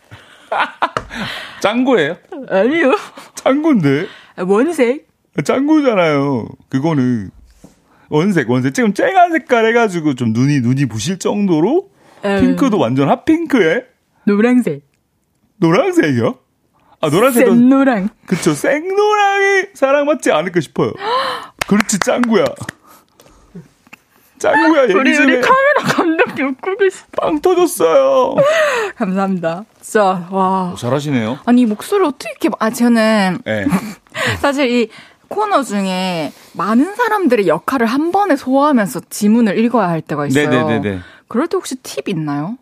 *laughs* 짱구예요? 아니요. 짱구인데? 아, 원색? 짱구잖아요. 그거는 원색, 원색. 지금 쨍한 색깔 해가지고 좀 눈이, 눈이 부실 정도로 음. 핑크도 완전 핫핑크에 노랑색. 노랑색이요? 아, 노란색도. 생노랑. 그쵸. 생노랑이 사랑받지 않을까 싶어요. 그렇지, 짱구야. 짱구야, 얘기 우리, 우리 카메라 감독님 웃고 계시 빵 터졌어요. *laughs* 감사합니다. 진짜, 와. 오, 잘하시네요. 아니, 목소리 어떻게 이렇게, 아, 저는. 네. *laughs* 사실 이 코너 중에 많은 사람들의 역할을 한 번에 소화하면서 지문을 읽어야 할 때가 있어요. 네네네. 그럴 때 혹시 팁 있나요?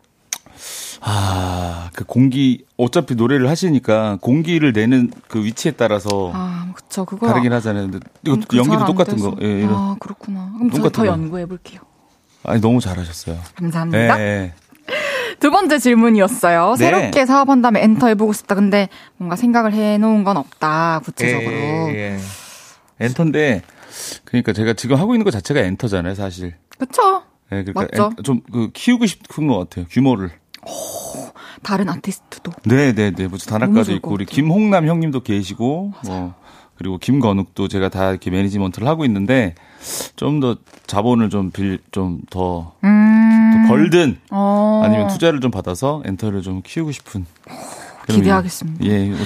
아, 그 공기, 어차피 노래를 하시니까 공기를 내는 그 위치에 따라서. 아, 그쵸, 그거. 다르긴 하잖아요. 근데 이거 그 연기도 똑같은 거. 예, 이런. 아, 그렇구나. 그럼 제가 더 연구해 볼게요. 아니, 너무 잘하셨어요. 감사합니다. 네. 두 번째 질문이었어요. 네. 새롭게 사업한다면 엔터 해보고 싶다. 근데 뭔가 생각을 해놓은 건 없다. 구체적으로. 예, 예. 엔터인데 그러니까 제가 지금 하고 있는 것 자체가 엔터잖아요, 사실. 그렇죠. 네, 그러니까 좀그 키우고 싶은 것 같아요, 규모를. 오, 다른 아티스트도. 네, 네, 네. 뭐 단학가도 있고 우리 김홍남 형님도 계시고 뭐 그리고 김건욱도 제가 다 이렇게 매니지먼트를 하고 있는데 좀 더 자본을 좀 빌 좀더 음. 더 벌든 어. 아니면 투자를 좀 받아서 엔터를 좀 키우고 싶은 기대하겠습니다. 예, 뭐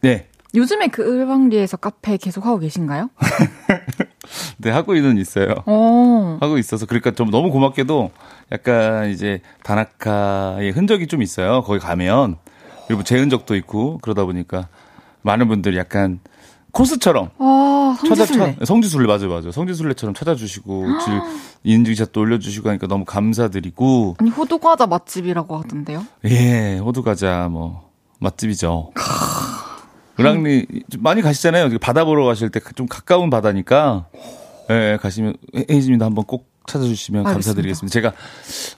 네. 요즘에 그 을방리에서 카페 계속 하고 계신가요? *laughs* 네, 하고 있는 있어요. 오. 하고 있어서 그러니까 좀 너무 고맙게도 약간 이제 다나카의 흔적이 좀 있어요. 거기 가면 그리고 제 흔적도 있고 그러다 보니까 많은 분들이 약간 코스처럼 아, 성지순례. 찾아, 성지순례 맞아요, 맞아요. 성지순례처럼 찾아주시고 질 인증샷도 올려주시고 하니까 너무 감사드리고. 아니 호두 과자 맛집이라고 하던데요? 예, 호두 과자 뭐 맛집이죠. 을왕리 많이 가시잖아요. 바다 보러 가실 때 좀 가까운 바다니까 예, 가시면 혜진님도 한번 꼭 찾아주시면 알겠습니다. 감사드리겠습니다. 제가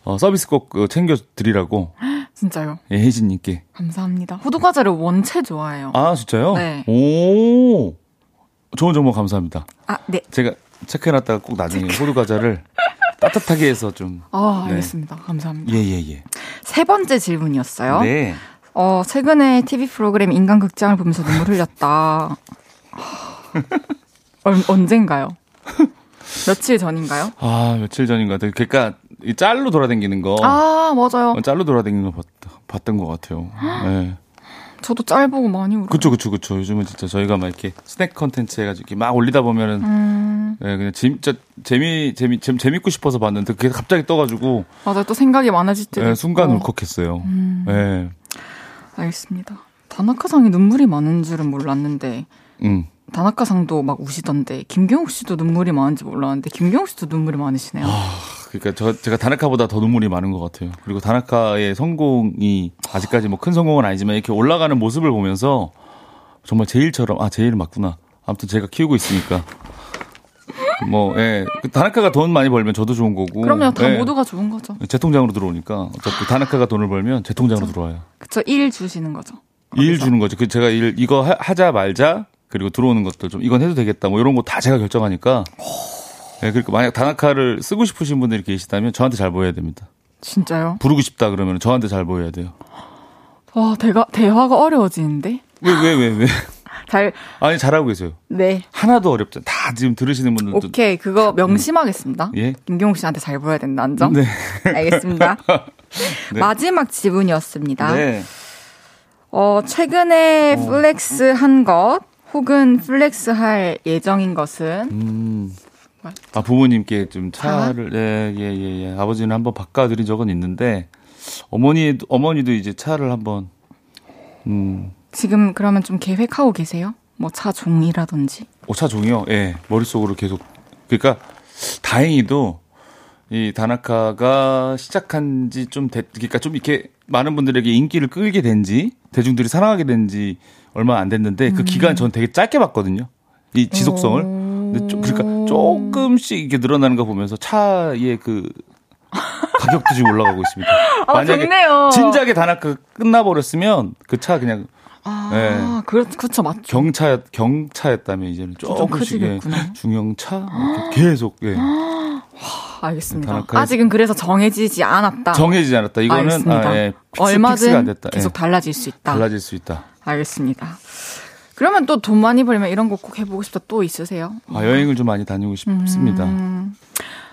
어, 서비스 꼭그 챙겨 드리라고. *gasps* 진짜요? 예, 혜진님께. 감사합니다. 호두 과자를 원체 좋아해요. 아 진짜요? 네. 오, 좋은 정보 감사합니다. 아 네. 제가 체크해놨다가 꼭 나중에 호두 과자를 *laughs* 따뜻하게 해서 좀. 아 알겠습니다. 네. 감사합니다. 예 예예. 예, 예. 세 번째 질문이었어요. 네. 어, 최근에 TV 프로그램 인간극장을 보면서 눈물 흘렸다. 얼, 언젠가요? 며칠 전인가요? 아, 며칠 전인 것 같아요. 그러니까 이 짤로 돌아다니는 거. 아, 맞아요. 어, 짤로 돌아다니는 거 봤, 봤던 것 같아요. 네. 저도 짤 보고 많이 울어요. 그쵸, 그쵸, 그쵸. 요즘은 진짜 저희가 막 이렇게 스낵 컨텐츠 해가지고 막 올리다 보면은, 음. 네, 그냥 진짜 재미, 재미, 재미, 재밌고 싶어서 봤는데 그게 갑자기 떠가지고. 맞아요. 또 생각이 많아질 때. 네, 순간 울컥했어요. 음. 네. 알겠습니다. 다나카상이 눈물이 많은 줄은 몰랐는데, 음. 다나카상도 막 우시던데, 김경욱 씨도 눈물이 많은지 몰랐는데, 김경욱 씨도 눈물이 많으시네요. 아, 그러니까 저, 제가 다나카보다 더 눈물이 많은 것 같아요. 그리고 다나카의 성공이 아직까지 뭐 큰 성공은 아니지만 이렇게 올라가는 모습을 보면서 정말 제일처럼, 아, 제일 맞구나. 아무튼 제가 키우고 있으니까. 뭐, 예. 그 다나카가 돈 많이 벌면 저도 좋은 거고. 그럼요. 다 예. 모두가 좋은 거죠. 제 통장으로 들어오니까. 어차피 다나카가 돈을 벌면 제 통장으로 그쵸. 들어와요. 그쵸. 일 주시는 거죠. 일 주는 거죠. 그 제가 일, 이거 하자 말자. 그리고 들어오는 것들 좀 이건 해도 되겠다. 뭐 이런 거 다 제가 결정하니까. 예. 그러니까 만약 다나카를 쓰고 싶으신 분들이 계시다면 저한테 잘 보여야 됩니다. 진짜요? 부르고 싶다 그러면 저한테 잘 보여야 돼요. 와, 대가, 대화가 어려워지는데? 왜, 왜, 왜, 왜? 잘 아니 잘하고 계세요. 네. 하나도 어렵죠. 다 지금 들으시는 분들도 오케이 그거 명심하겠습니다. 예. 김경욱 씨한테 잘 보여야 된다는 점. 네. *laughs* 알겠습니다. *laughs* 네. 마지막 질문이었습니다. 네. 어 최근에 어. flex 한 것 혹은 flex 할 예정인 것은 음. 아 부모님께 좀 차를 예예예 예, 예, 아버지는 한번 바꿔드린 적은 있는데 어머니 어머니도 이제 차를 한번 음 지금 그러면 좀 계획하고 계세요? 뭐 차 종이라든지? 오, 차 종이요? 예. 네, 머릿속으로 계속. 그러니까 다행히도 이 다나카가 시작한 지 좀 됐, 그러니까 좀 이렇게 많은 분들에게 인기를 끌게 된 지, 대중들이 사랑하게 된 지 얼마 안 됐는데 그 음. 기간 전 되게 짧게 봤거든요. 이 지속성을. 근데 좀, 그러니까 조금씩 이렇게 늘어나는 거 보면서 차의 그 *laughs* 가격도 지금 올라가고 있습니다. 아, 만약에 좋네요. 진작에 다나카 끝나버렸으면 그 차 그냥 아, 네. 그, 그쵸, 맞죠. 경차, 경차였다면 이제는 조금씩 예, 중형차? 계속, 예. 알겠습니다. 아직은 그래서 정해지지 않았다. 정해지지 않았다. 이거는 아, 예, fix, 얼마든 계속 예. 달라질 수 있다. 달라질 수 있다. 알겠습니다. 그러면 또 돈 많이 벌면 이런 거 꼭 해보고 싶다 또 있으세요? 아, 여행을 좀 많이 다니고 싶습니다. 음.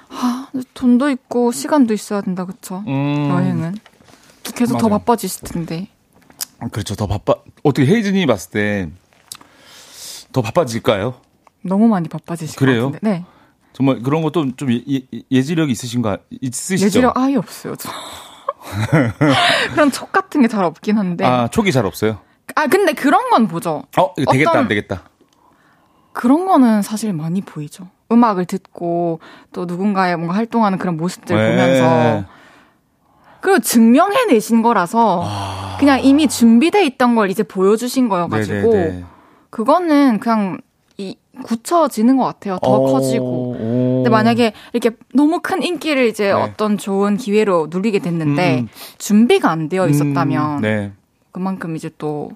아, 돈도 있고 시간도 있어야 된다, 그쵸? 음. 여행은. 계속 맞아요. 더 바빠지실 텐데. 그렇죠. 더 바빠. 어떻게 헤이즈님이 봤을 때 더 바빠질까요? 너무 많이 바빠지실 그래요? 것 같은데. 네. 정말 그런 것도 좀 예, 예 지력이 있으신가 있으시죠? 예지력 아예 없어요. 저. *laughs* 그런 촉 같은 게 잘 없긴 한데. 아 촉이 잘 없어요? 아 근데 그런 건 보죠. 어 이거 되겠다 안 되겠다. 그런 거는 사실 많이 보이죠. 음악을 듣고 또 누군가의 뭔가 활동하는 그런 모습들 네. 보면서 그리고 증명해내신 거라서 아... 그냥 이미 준비돼 있던 걸 이제 보여주신 거여가지고 네네네. 그거는 그냥 이 굳혀지는 것 같아요. 더 오... 커지고. 근데 만약에 이렇게 너무 큰 인기를 이제 네. 어떤 좋은 기회로 누리게 됐는데 음. 준비가 안 되어 있었다면 음, 네. 그만큼 이제 또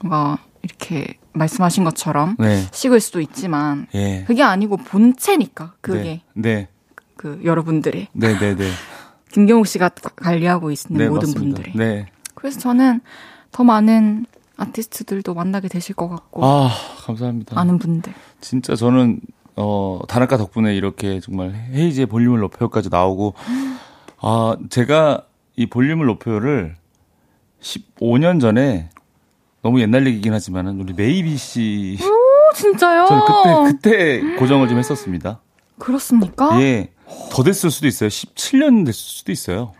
뭔가 이렇게 말씀하신 것처럼 네. 식을 수도 있지만 예. 그게 아니고 본체니까 그게 네. 네. 그 여러분들의 네네네. 네, 김경욱 씨가 관리하고 있는 네, 모든 맞습니다. 분들이. 네. 그래서 저는 더 많은 아티스트들도 만나게 되실 것 같고. 아, 감사합니다. 아는 분들. 진짜 저는 어, 다나카 덕분에 이렇게 정말 헤이즈의 볼륨을 높여까지 나오고 아, 제가 이 볼륨을 높여를 15년 전에 너무 옛날 얘기긴 하지만은 우리 메이비 씨 오, 진짜요? 저는 그때 그때 고정을 좀 했었습니다. 그렇습니까? 예. 더 됐을 수도 있어요. 17년 됐을 수도 있어요.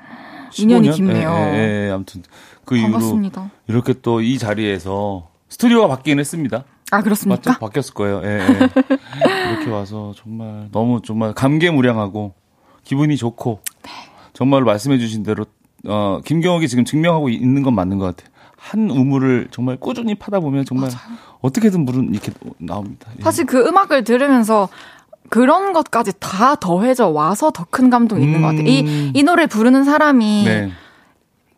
2년이 깊네요. 예, 예, 예, 아무튼 그 반갑습니다. 이후로 이렇게 또 이 자리에서 스튜디오가 바뀌긴 했습니다. 아, 그렇습니까? 맞죠? 바뀌었을 거예요. 예, 예. 이렇게 와서 정말 너무 정말 감개무량하고 기분이 좋고 정말 말씀해 주신 대로 어 김경욱이 지금 증명하고 있는 건 맞는 것 같아요. 한 우물을 정말 꾸준히 파다 보면 정말 맞아요. 어떻게든 물은 이렇게 나옵니다. 예. 사실 그 음악을 들으면서 그런 것까지 다 더해져 와서 더 큰 감동이 있는 것 같아요. 이, 이 노래 부르는 사람이 음. 네.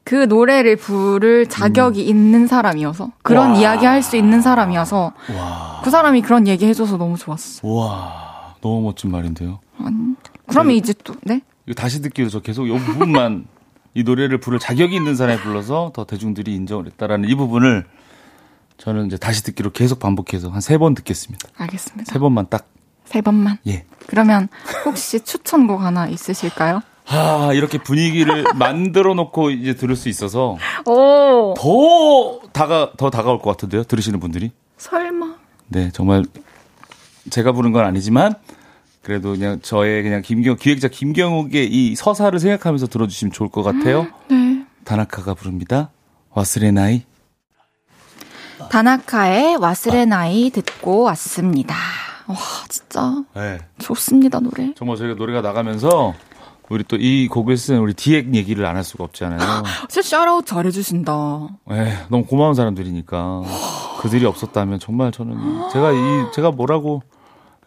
그 노래를 부를 자격이 있는 사람이어서 그런 와. 이야기 할 수 있는 사람이어서 와. 그 사람이 그런 얘기 해줘서 너무 좋았어. 와. 너무 멋진 말인데요. 그러면 이제 또, 네? 다시 듣기로 저 계속 이 부분만 이 노래를 부를 자격이 있는 사람이 불러서 더 대중들이 인정을 했다라는 이 부분을 저는 이제 다시 듣기로 계속 반복해서 한 세 번 듣겠습니다. 알겠습니다. 세 번만 딱. 세 번만. 예. 그러면 혹시 추천곡 하나 있으실까요? 아, 이렇게 분위기를 *laughs* 만들어 놓고 이제 들을 수 있어서 오, 더 다가 더 다가올 것 같은데요. 들으시는 분들이. 설마. 네, 정말 제가 부른 건 아니지만 그래도 그냥 저의 그냥 김경 기획자 김경욱의 이 서사를 생각하면서 들어주시면 좋을 것 같아요. 네. 다나카가 부릅니다. 와스레나이. 다나카의 와스레나이 듣고 왔습니다. 와, 진짜 네. 좋습니다, 노래. 정말 저희가 노래가 나가면서 우리 또 이 곡을 쓴 우리 디엑 얘기를 안 할 수가 없잖아요. *gasps* 진짜 샤라웃 잘해주신다. 네, 너무 고마운 사람들이니까 그들이 없었다면 정말 저는 제가 이 제가 뭐라고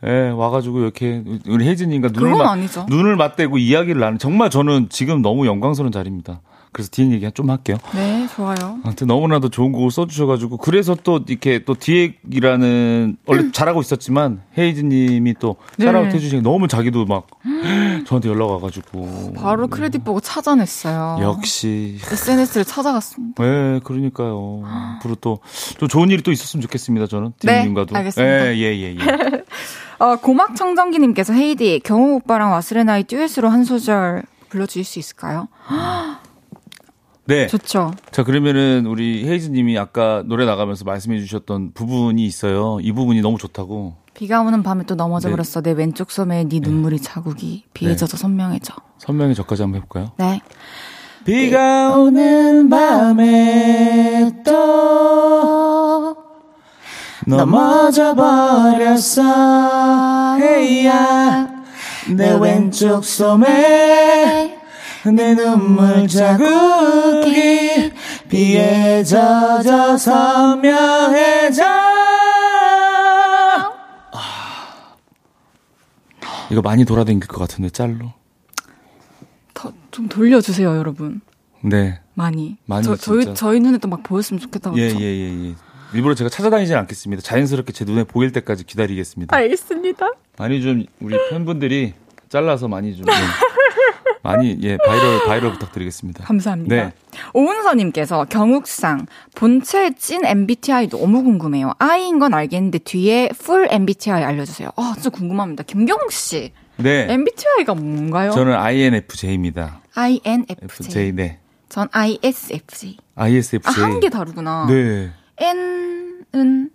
예, 와가지고 이렇게 우리 혜진님과 눈을 맞. 눈을 맞대고 이야기를 나는 정말 저는 지금 너무 영광스러운 자리입니다. 그래서 디엑 얘기 좀 할게요. 네, 좋아요. 아무튼 너무나도 좋은 곡을 써주셔가지고 그래서 또 이렇게 또 디엑이라는 원래 잘하고 있었지만 헤이즈님이 또 네. 샤라웃 해주시니 너무 자기도 막 *gasps* 저한테 연락 와가지고 바로 크레딧 보고 찾아냈어요. 역시 SNS를 찾아갔습니다. 네 그러니까요 앞으로 또, 또 좋은 일이 또 있었으면 좋겠습니다 저는 네, 디엑님과도 알겠습니다. 예예예 예, 예. *laughs* 어, 고막 청정기님께서 헤이즈, 경욱 오빠랑 わすれない 듀엣으로 한 소절 불러주실 수 있을까요? 네. 좋죠. 자 그러면은 우리 헤이즈 님이 아까 노래 나가면서 말씀해 주셨던 부분이 있어요 이 부분이 너무 좋다고 비가 오는 밤에 또 넘어져 네. 버렸어. 내 왼쪽 소매에 네 눈물이 자국이 비에 네. 젖어 선명해져. 선명히 저까지 한번 해볼까요? 네. 비가 오는 밤에 또 넘어져 버렸어 헤이야 내 왼쪽 소매 내 눈물 자국이 비에 젖어 선명해져 아. 이거 많이 돌아다닐 것 같은데 짤로 더, 좀 돌려주세요, 여러분. 네 많이. 많이 저, 저희. 저희 눈에도 막 보였으면 좋겠다고. 예, 예, 예, 예. 일부러 제가 찾아다니진 않겠습니다. 자연스럽게 제 눈에 보일 때까지 기다리겠습니다. 알겠습니다. 많이 좀 우리 팬분들이 잘라서 많이 좀 예, *laughs* 많이 예 viral viral 부탁드리겠습니다. 감사합니다. 네. 오은서님께서 경욱상 본체 찐 MBTI 너무 궁금해요. I인 건 알겠는데 뒤에 풀 MBTI 알려주세요. 아 진짜 궁금합니다. 김경욱 씨 네. MBTI가 뭔가요? 저는 INFJ입니다. INFJ. FJ 네. 전 ISFJ. 아 ISFJ. 한개 다르구나. 네. N은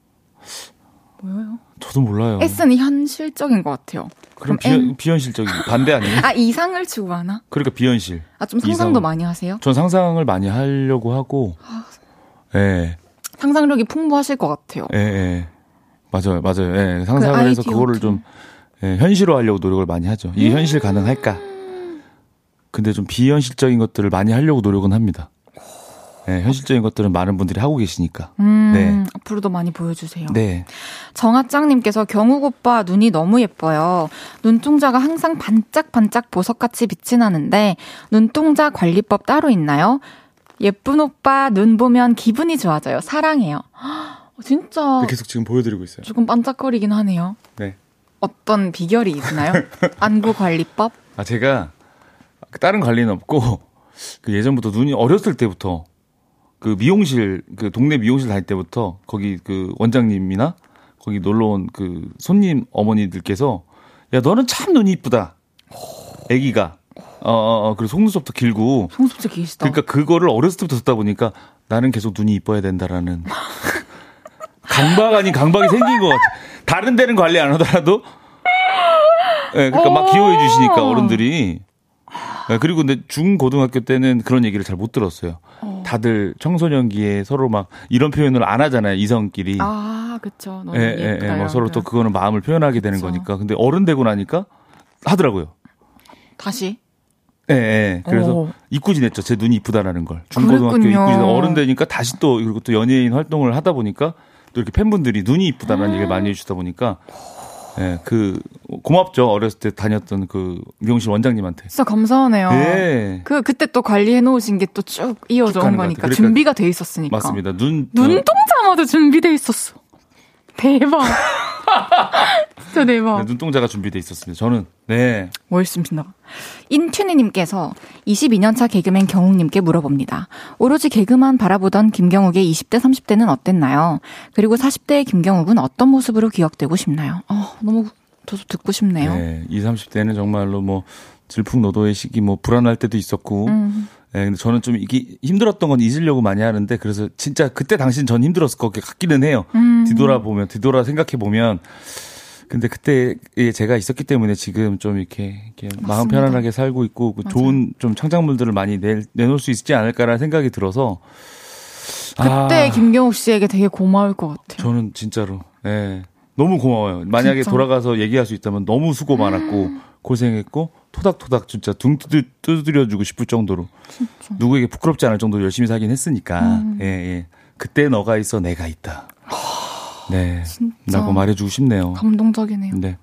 뭐예요? 저도 몰라요. S는 현실적인 것 같아요. 그럼 그럼 비현, N 비현실적인 반대 아니에요? 아 이상을 추구 하나? 그러니까 비현실. 아 좀 상상도 이상은. 많이 하세요? 전 상상을 많이 하려고 하고. 아. 예. 상상력이 풍부하실 것 같아요. 예, 예. 맞아요, 맞아요. 예. 상상을 그 해서 그거를. 좀 예, 현실화하려고 노력을 많이 하죠. 음. 현실 가능할까? 근데 좀 비현실적인 것들을 많이 하려고 노력은 합니다. 예, 현실적인 것들은 많은 분들이 하고 계시니까. 음, 네. 앞으로도 많이 보여주세요. 네. 정아짱님께서 경욱 오빠 눈이 너무 예뻐요. 눈동자가 항상 반짝반짝 보석같이 빛이 나는데 눈동자 관리법 따로 있나요? 예쁜 오빠 눈 보면 기분이 좋아져요. 사랑해요. 헉, 진짜 계속 지금 보여드리고 있어요. 조금 반짝거리긴 하네요. 네. 어떤 비결이 있나요? *laughs* 안구 관리법? 아, 제가 다른 관리는 없고, 그 예전부터 눈이 어렸을 때부터 그 미용실 그 동네 미용실 다닐 때부터 거기 그 원장님이나 거기 놀러 온 그 손님 어머니들께서 야 너는 참 눈이 이쁘다. 애기가 어, 어, 어 그리고 속눈썹도 길고. 속눈썹도 길시다. 그러니까 그거를 어렸을 때부터 듣다 보니까 나는 계속 눈이 이뻐야 된다라는. 강박 아닌 강박이 생긴 것 같아. 다른 데는 관리 안 하더라도. 예, 네, 그러니까 막 귀여워해 주시니까 어른들이. 네, 그리고 근데 중 고등학교 때는 그런 얘기를 잘 못 들었어요. 어. 다들 청소년기에 서로 막 이런 표현을 안 하잖아요, 이성끼리. 아, 그쵸. 예, 예, 예. 뭐 서로 또 그거는 마음을 표현하게 되는 그쵸. 거니까. 근데 어른 되고 나니까 하더라고요. 다시? 예, 예. 그래서 오. 잊고 지냈죠. 제 눈이 이쁘다라는 걸. 중고등학교 잊고 지내 어른 되니까 다시 또 그리고 또 연예인 활동을 하다 보니까 또 이렇게 팬분들이 눈이 이쁘다는 음. 얘기를 많이 해주다 보니까 예, 그 고맙죠. 어렸을 때 다녔던 그 미용실 원장님한테. 진짜 감사하네요. 예. 그 그때 또 관리해 놓으신 게 또 쭉 이어져 온 거니까 그러니까 준비가 돼 있었으니까. 맞습니다. 눈 눈동자마다 준비돼 있었어. 대박. *laughs* 진짜 대박. 네, 눈동자가 준비돼 있었습니다. 저는 네. 멋있습니다. 인튜니님께서 22년차 개그맨 경욱님께 물어봅니다. 오로지 개그만 바라보던 김경욱의 20대, 30대는 어땠나요? 그리고 40대의 김경욱은 어떤 모습으로 기억되고 싶나요? 어, 너무 저도 듣고 싶네요. 네, 20, 30대는 정말로 뭐 질풍노도의 시기, 뭐 불안할 때도 있었고, 음. 네, 근데 저는 좀 이게 힘들었던 건 잊으려고 많이 하는데 그래서 진짜 그때 당신 전 힘들었을 것 같기는 해요. 음. 뒤돌아보면 뒤돌아 생각해 보면 근데 그때 제가 있었기 때문에 지금 좀 이렇게, 이렇게 마음 편안하게 살고 있고 그 좋은 좀 창작물들을 많이 내, 내놓을 수 있지 않을까라는 생각이 들어서 그때 아, 김경욱 씨에게 되게 고마울 것 같아요. 저는 진짜로 네. 너무 고마워요. 만약에 진짜? 돌아가서 얘기할 수 있다면 너무 수고 많았고 고생했고 토닥토닥 진짜 둥 두드려주고 싶을 정도로 진짜. 누구에게 부끄럽지 않을 정도로 열심히 살긴 했으니까 음. 예, 예. 그때 너가 있어 내가 있다. 네. 진짜. 라고 말해주고 싶네요. 감동적이네요. 네.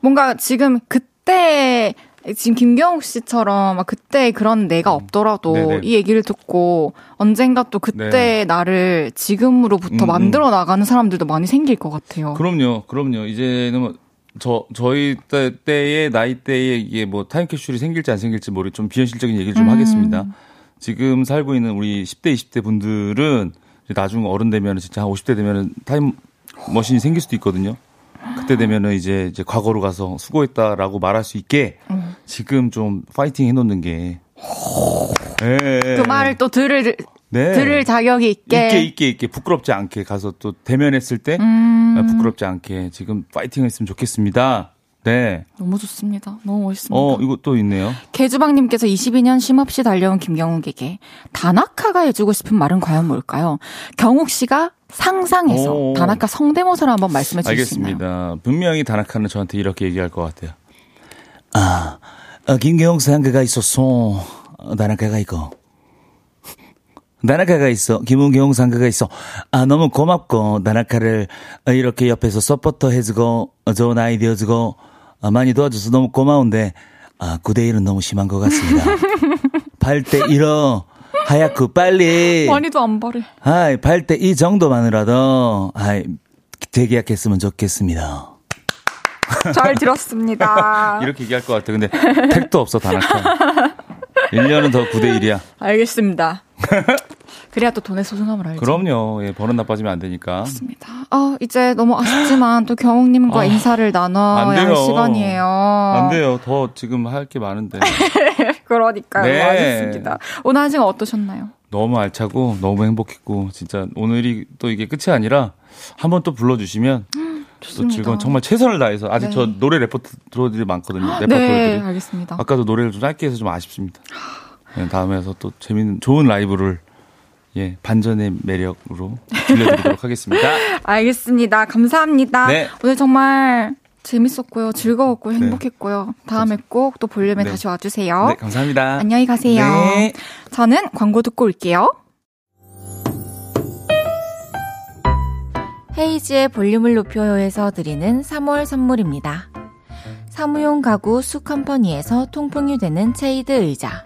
뭔가 지금 그때 지금 김경욱 씨처럼 막 그때 그런 내가 음. 없더라도 네네. 이 얘기를 듣고 언젠가 또 그때 네. 나를 지금으로부터 음, 음. 만들어 나가는 사람들도 많이 생길 것 같아요. 그럼요, 그럼요. 이제는 뭐 저 저희 때, 때의 나이 때에 이게 뭐 타임캡슐이 생길지 안 생길지 모르 좀 비현실적인 얘기를 좀 음. 하겠습니다. 지금 살고 있는 우리 10대, 20대 분들은 나중 어른 되면 진짜 한 50대 되면 타임 머신이 생길 수도 있거든요. 그때 되면은 이제 이제 과거로 가서 수고했다라고 말할 수 있게 음. 지금 좀 파이팅 해놓는 게. 네. 그 말을 또 들을 네. 들을 자격이 있게 있게 있게 있게 부끄럽지 않게 가서 또 대면했을 때 음. 부끄럽지 않게 지금 파이팅 했으면 좋겠습니다. 네. 너무 좋습니다. 너무 멋있습니다. 어, 이거 또 있네요. 개주방님께서 22년 쉼없이 달려온 김경욱에게 다나카가 해주고 싶은 말은 과연 뭘까요? 경욱 씨가 상상해서 오. 다나카 성대모사를 한번 말씀해 주시겠나요? 알겠습니다. 분명히 다나카는 저한테 이렇게 얘기할 것 같아요. 아, 어, 김경욱 상가가 있었어. 어, 다나카가 있고. 다나카가 있어. 김은경 상가가 있어. 아, 너무 고맙고, 다나카를 이렇게 옆에서 서포터 해주고, 좋은 아이디어 주고, 아, 많이 도와줘서 너무 고마운데 아 9대1은 너무 심한 것 같습니다. 8대 1어 하얗고 빨리 많이도 안 바래. 아이 8대 2 정도만이라도 아이 재계약했으면 좋겠습니다. 잘 들었습니다. *laughs* 이렇게 얘기할 것 같아. 근데 택도 없어 다나카. 1년은 더 9대 1이야. *laughs* 알겠습니다. 그래야 또 돈의 소중함을 알죠. 그럼요. 예, 버릇 나빠지면 안 되니까. 맞습니다. 어, 이제 너무 아쉽지만 또 경욱님과 아, 인사를 나눠야 할 시간이에요. 안 돼요. 더 지금 할 게 많은데. *laughs* 그러니까요. 네. 알겠습니다. 오늘 한 시간 어떠셨나요? 너무 알차고 너무 행복했고 진짜 오늘이 또 이게 끝이 아니라 한번 또 불러주시면 또 즐거운 정말 최선을 다해서 아직 네. 저 노래 레퍼토리들이 많거든요. 네, 레퍼토리들이. 네, 알겠습니다. 아까도 노래를 좀 짧게 해서 좀 아쉽습니다. 네, 다음에서 또 재밌는 좋은 라이브를 예, 반전의 매력으로 들려드리도록 하겠습니다. *laughs* 알겠습니다. 감사합니다. 네. 오늘 정말 재밌었고요. 즐거웠고요. 네. 행복했고요. 네. 다음에 꼭 또 볼륨에 네. 다시 와주세요. 네, 감사합니다. 안녕히 가세요. 네. 저는 광고 듣고 올게요. 헤이지의 볼륨을 높여요에서 드리는 3월 선물입니다. 사무용 가구 수컴퍼니에서 통풍이 되는 체이드 의자.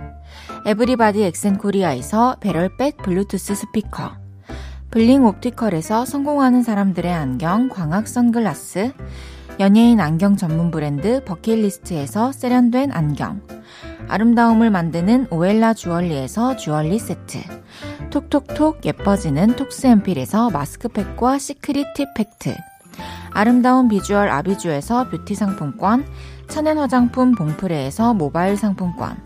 에브리바디 엑센코리아에서 배럴백 블루투스 스피커 블링 옵티컬에서 성공하는 사람들의 안경 광학 선글라스 연예인 안경 전문 브랜드 버킷리스트에서 세련된 안경 아름다움을 만드는 오엘라 주얼리에서 주얼리 세트. 톡톡톡 예뻐지는 톡스앰필에서 마스크팩과 시크릿 팁 팩트. 아름다운 비주얼 아비주에서 뷰티 상품권. 천연 화장품 봉프레에서 모바일 상품권.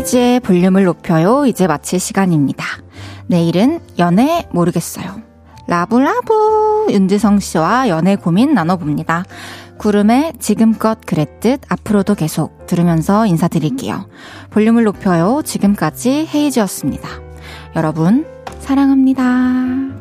헤이지의 볼륨을 높여요. 이제 마칠 시간입니다. 내일은 연애 모르겠어요. 라브라브 윤지성 씨와 연애 고민 나눠봅니다. 구름에 지금껏 그랬듯 앞으로도 계속 들으면서 인사드릴게요. 볼륨을 높여요. 지금까지 헤이즈였습니다. 여러분, 사랑합니다.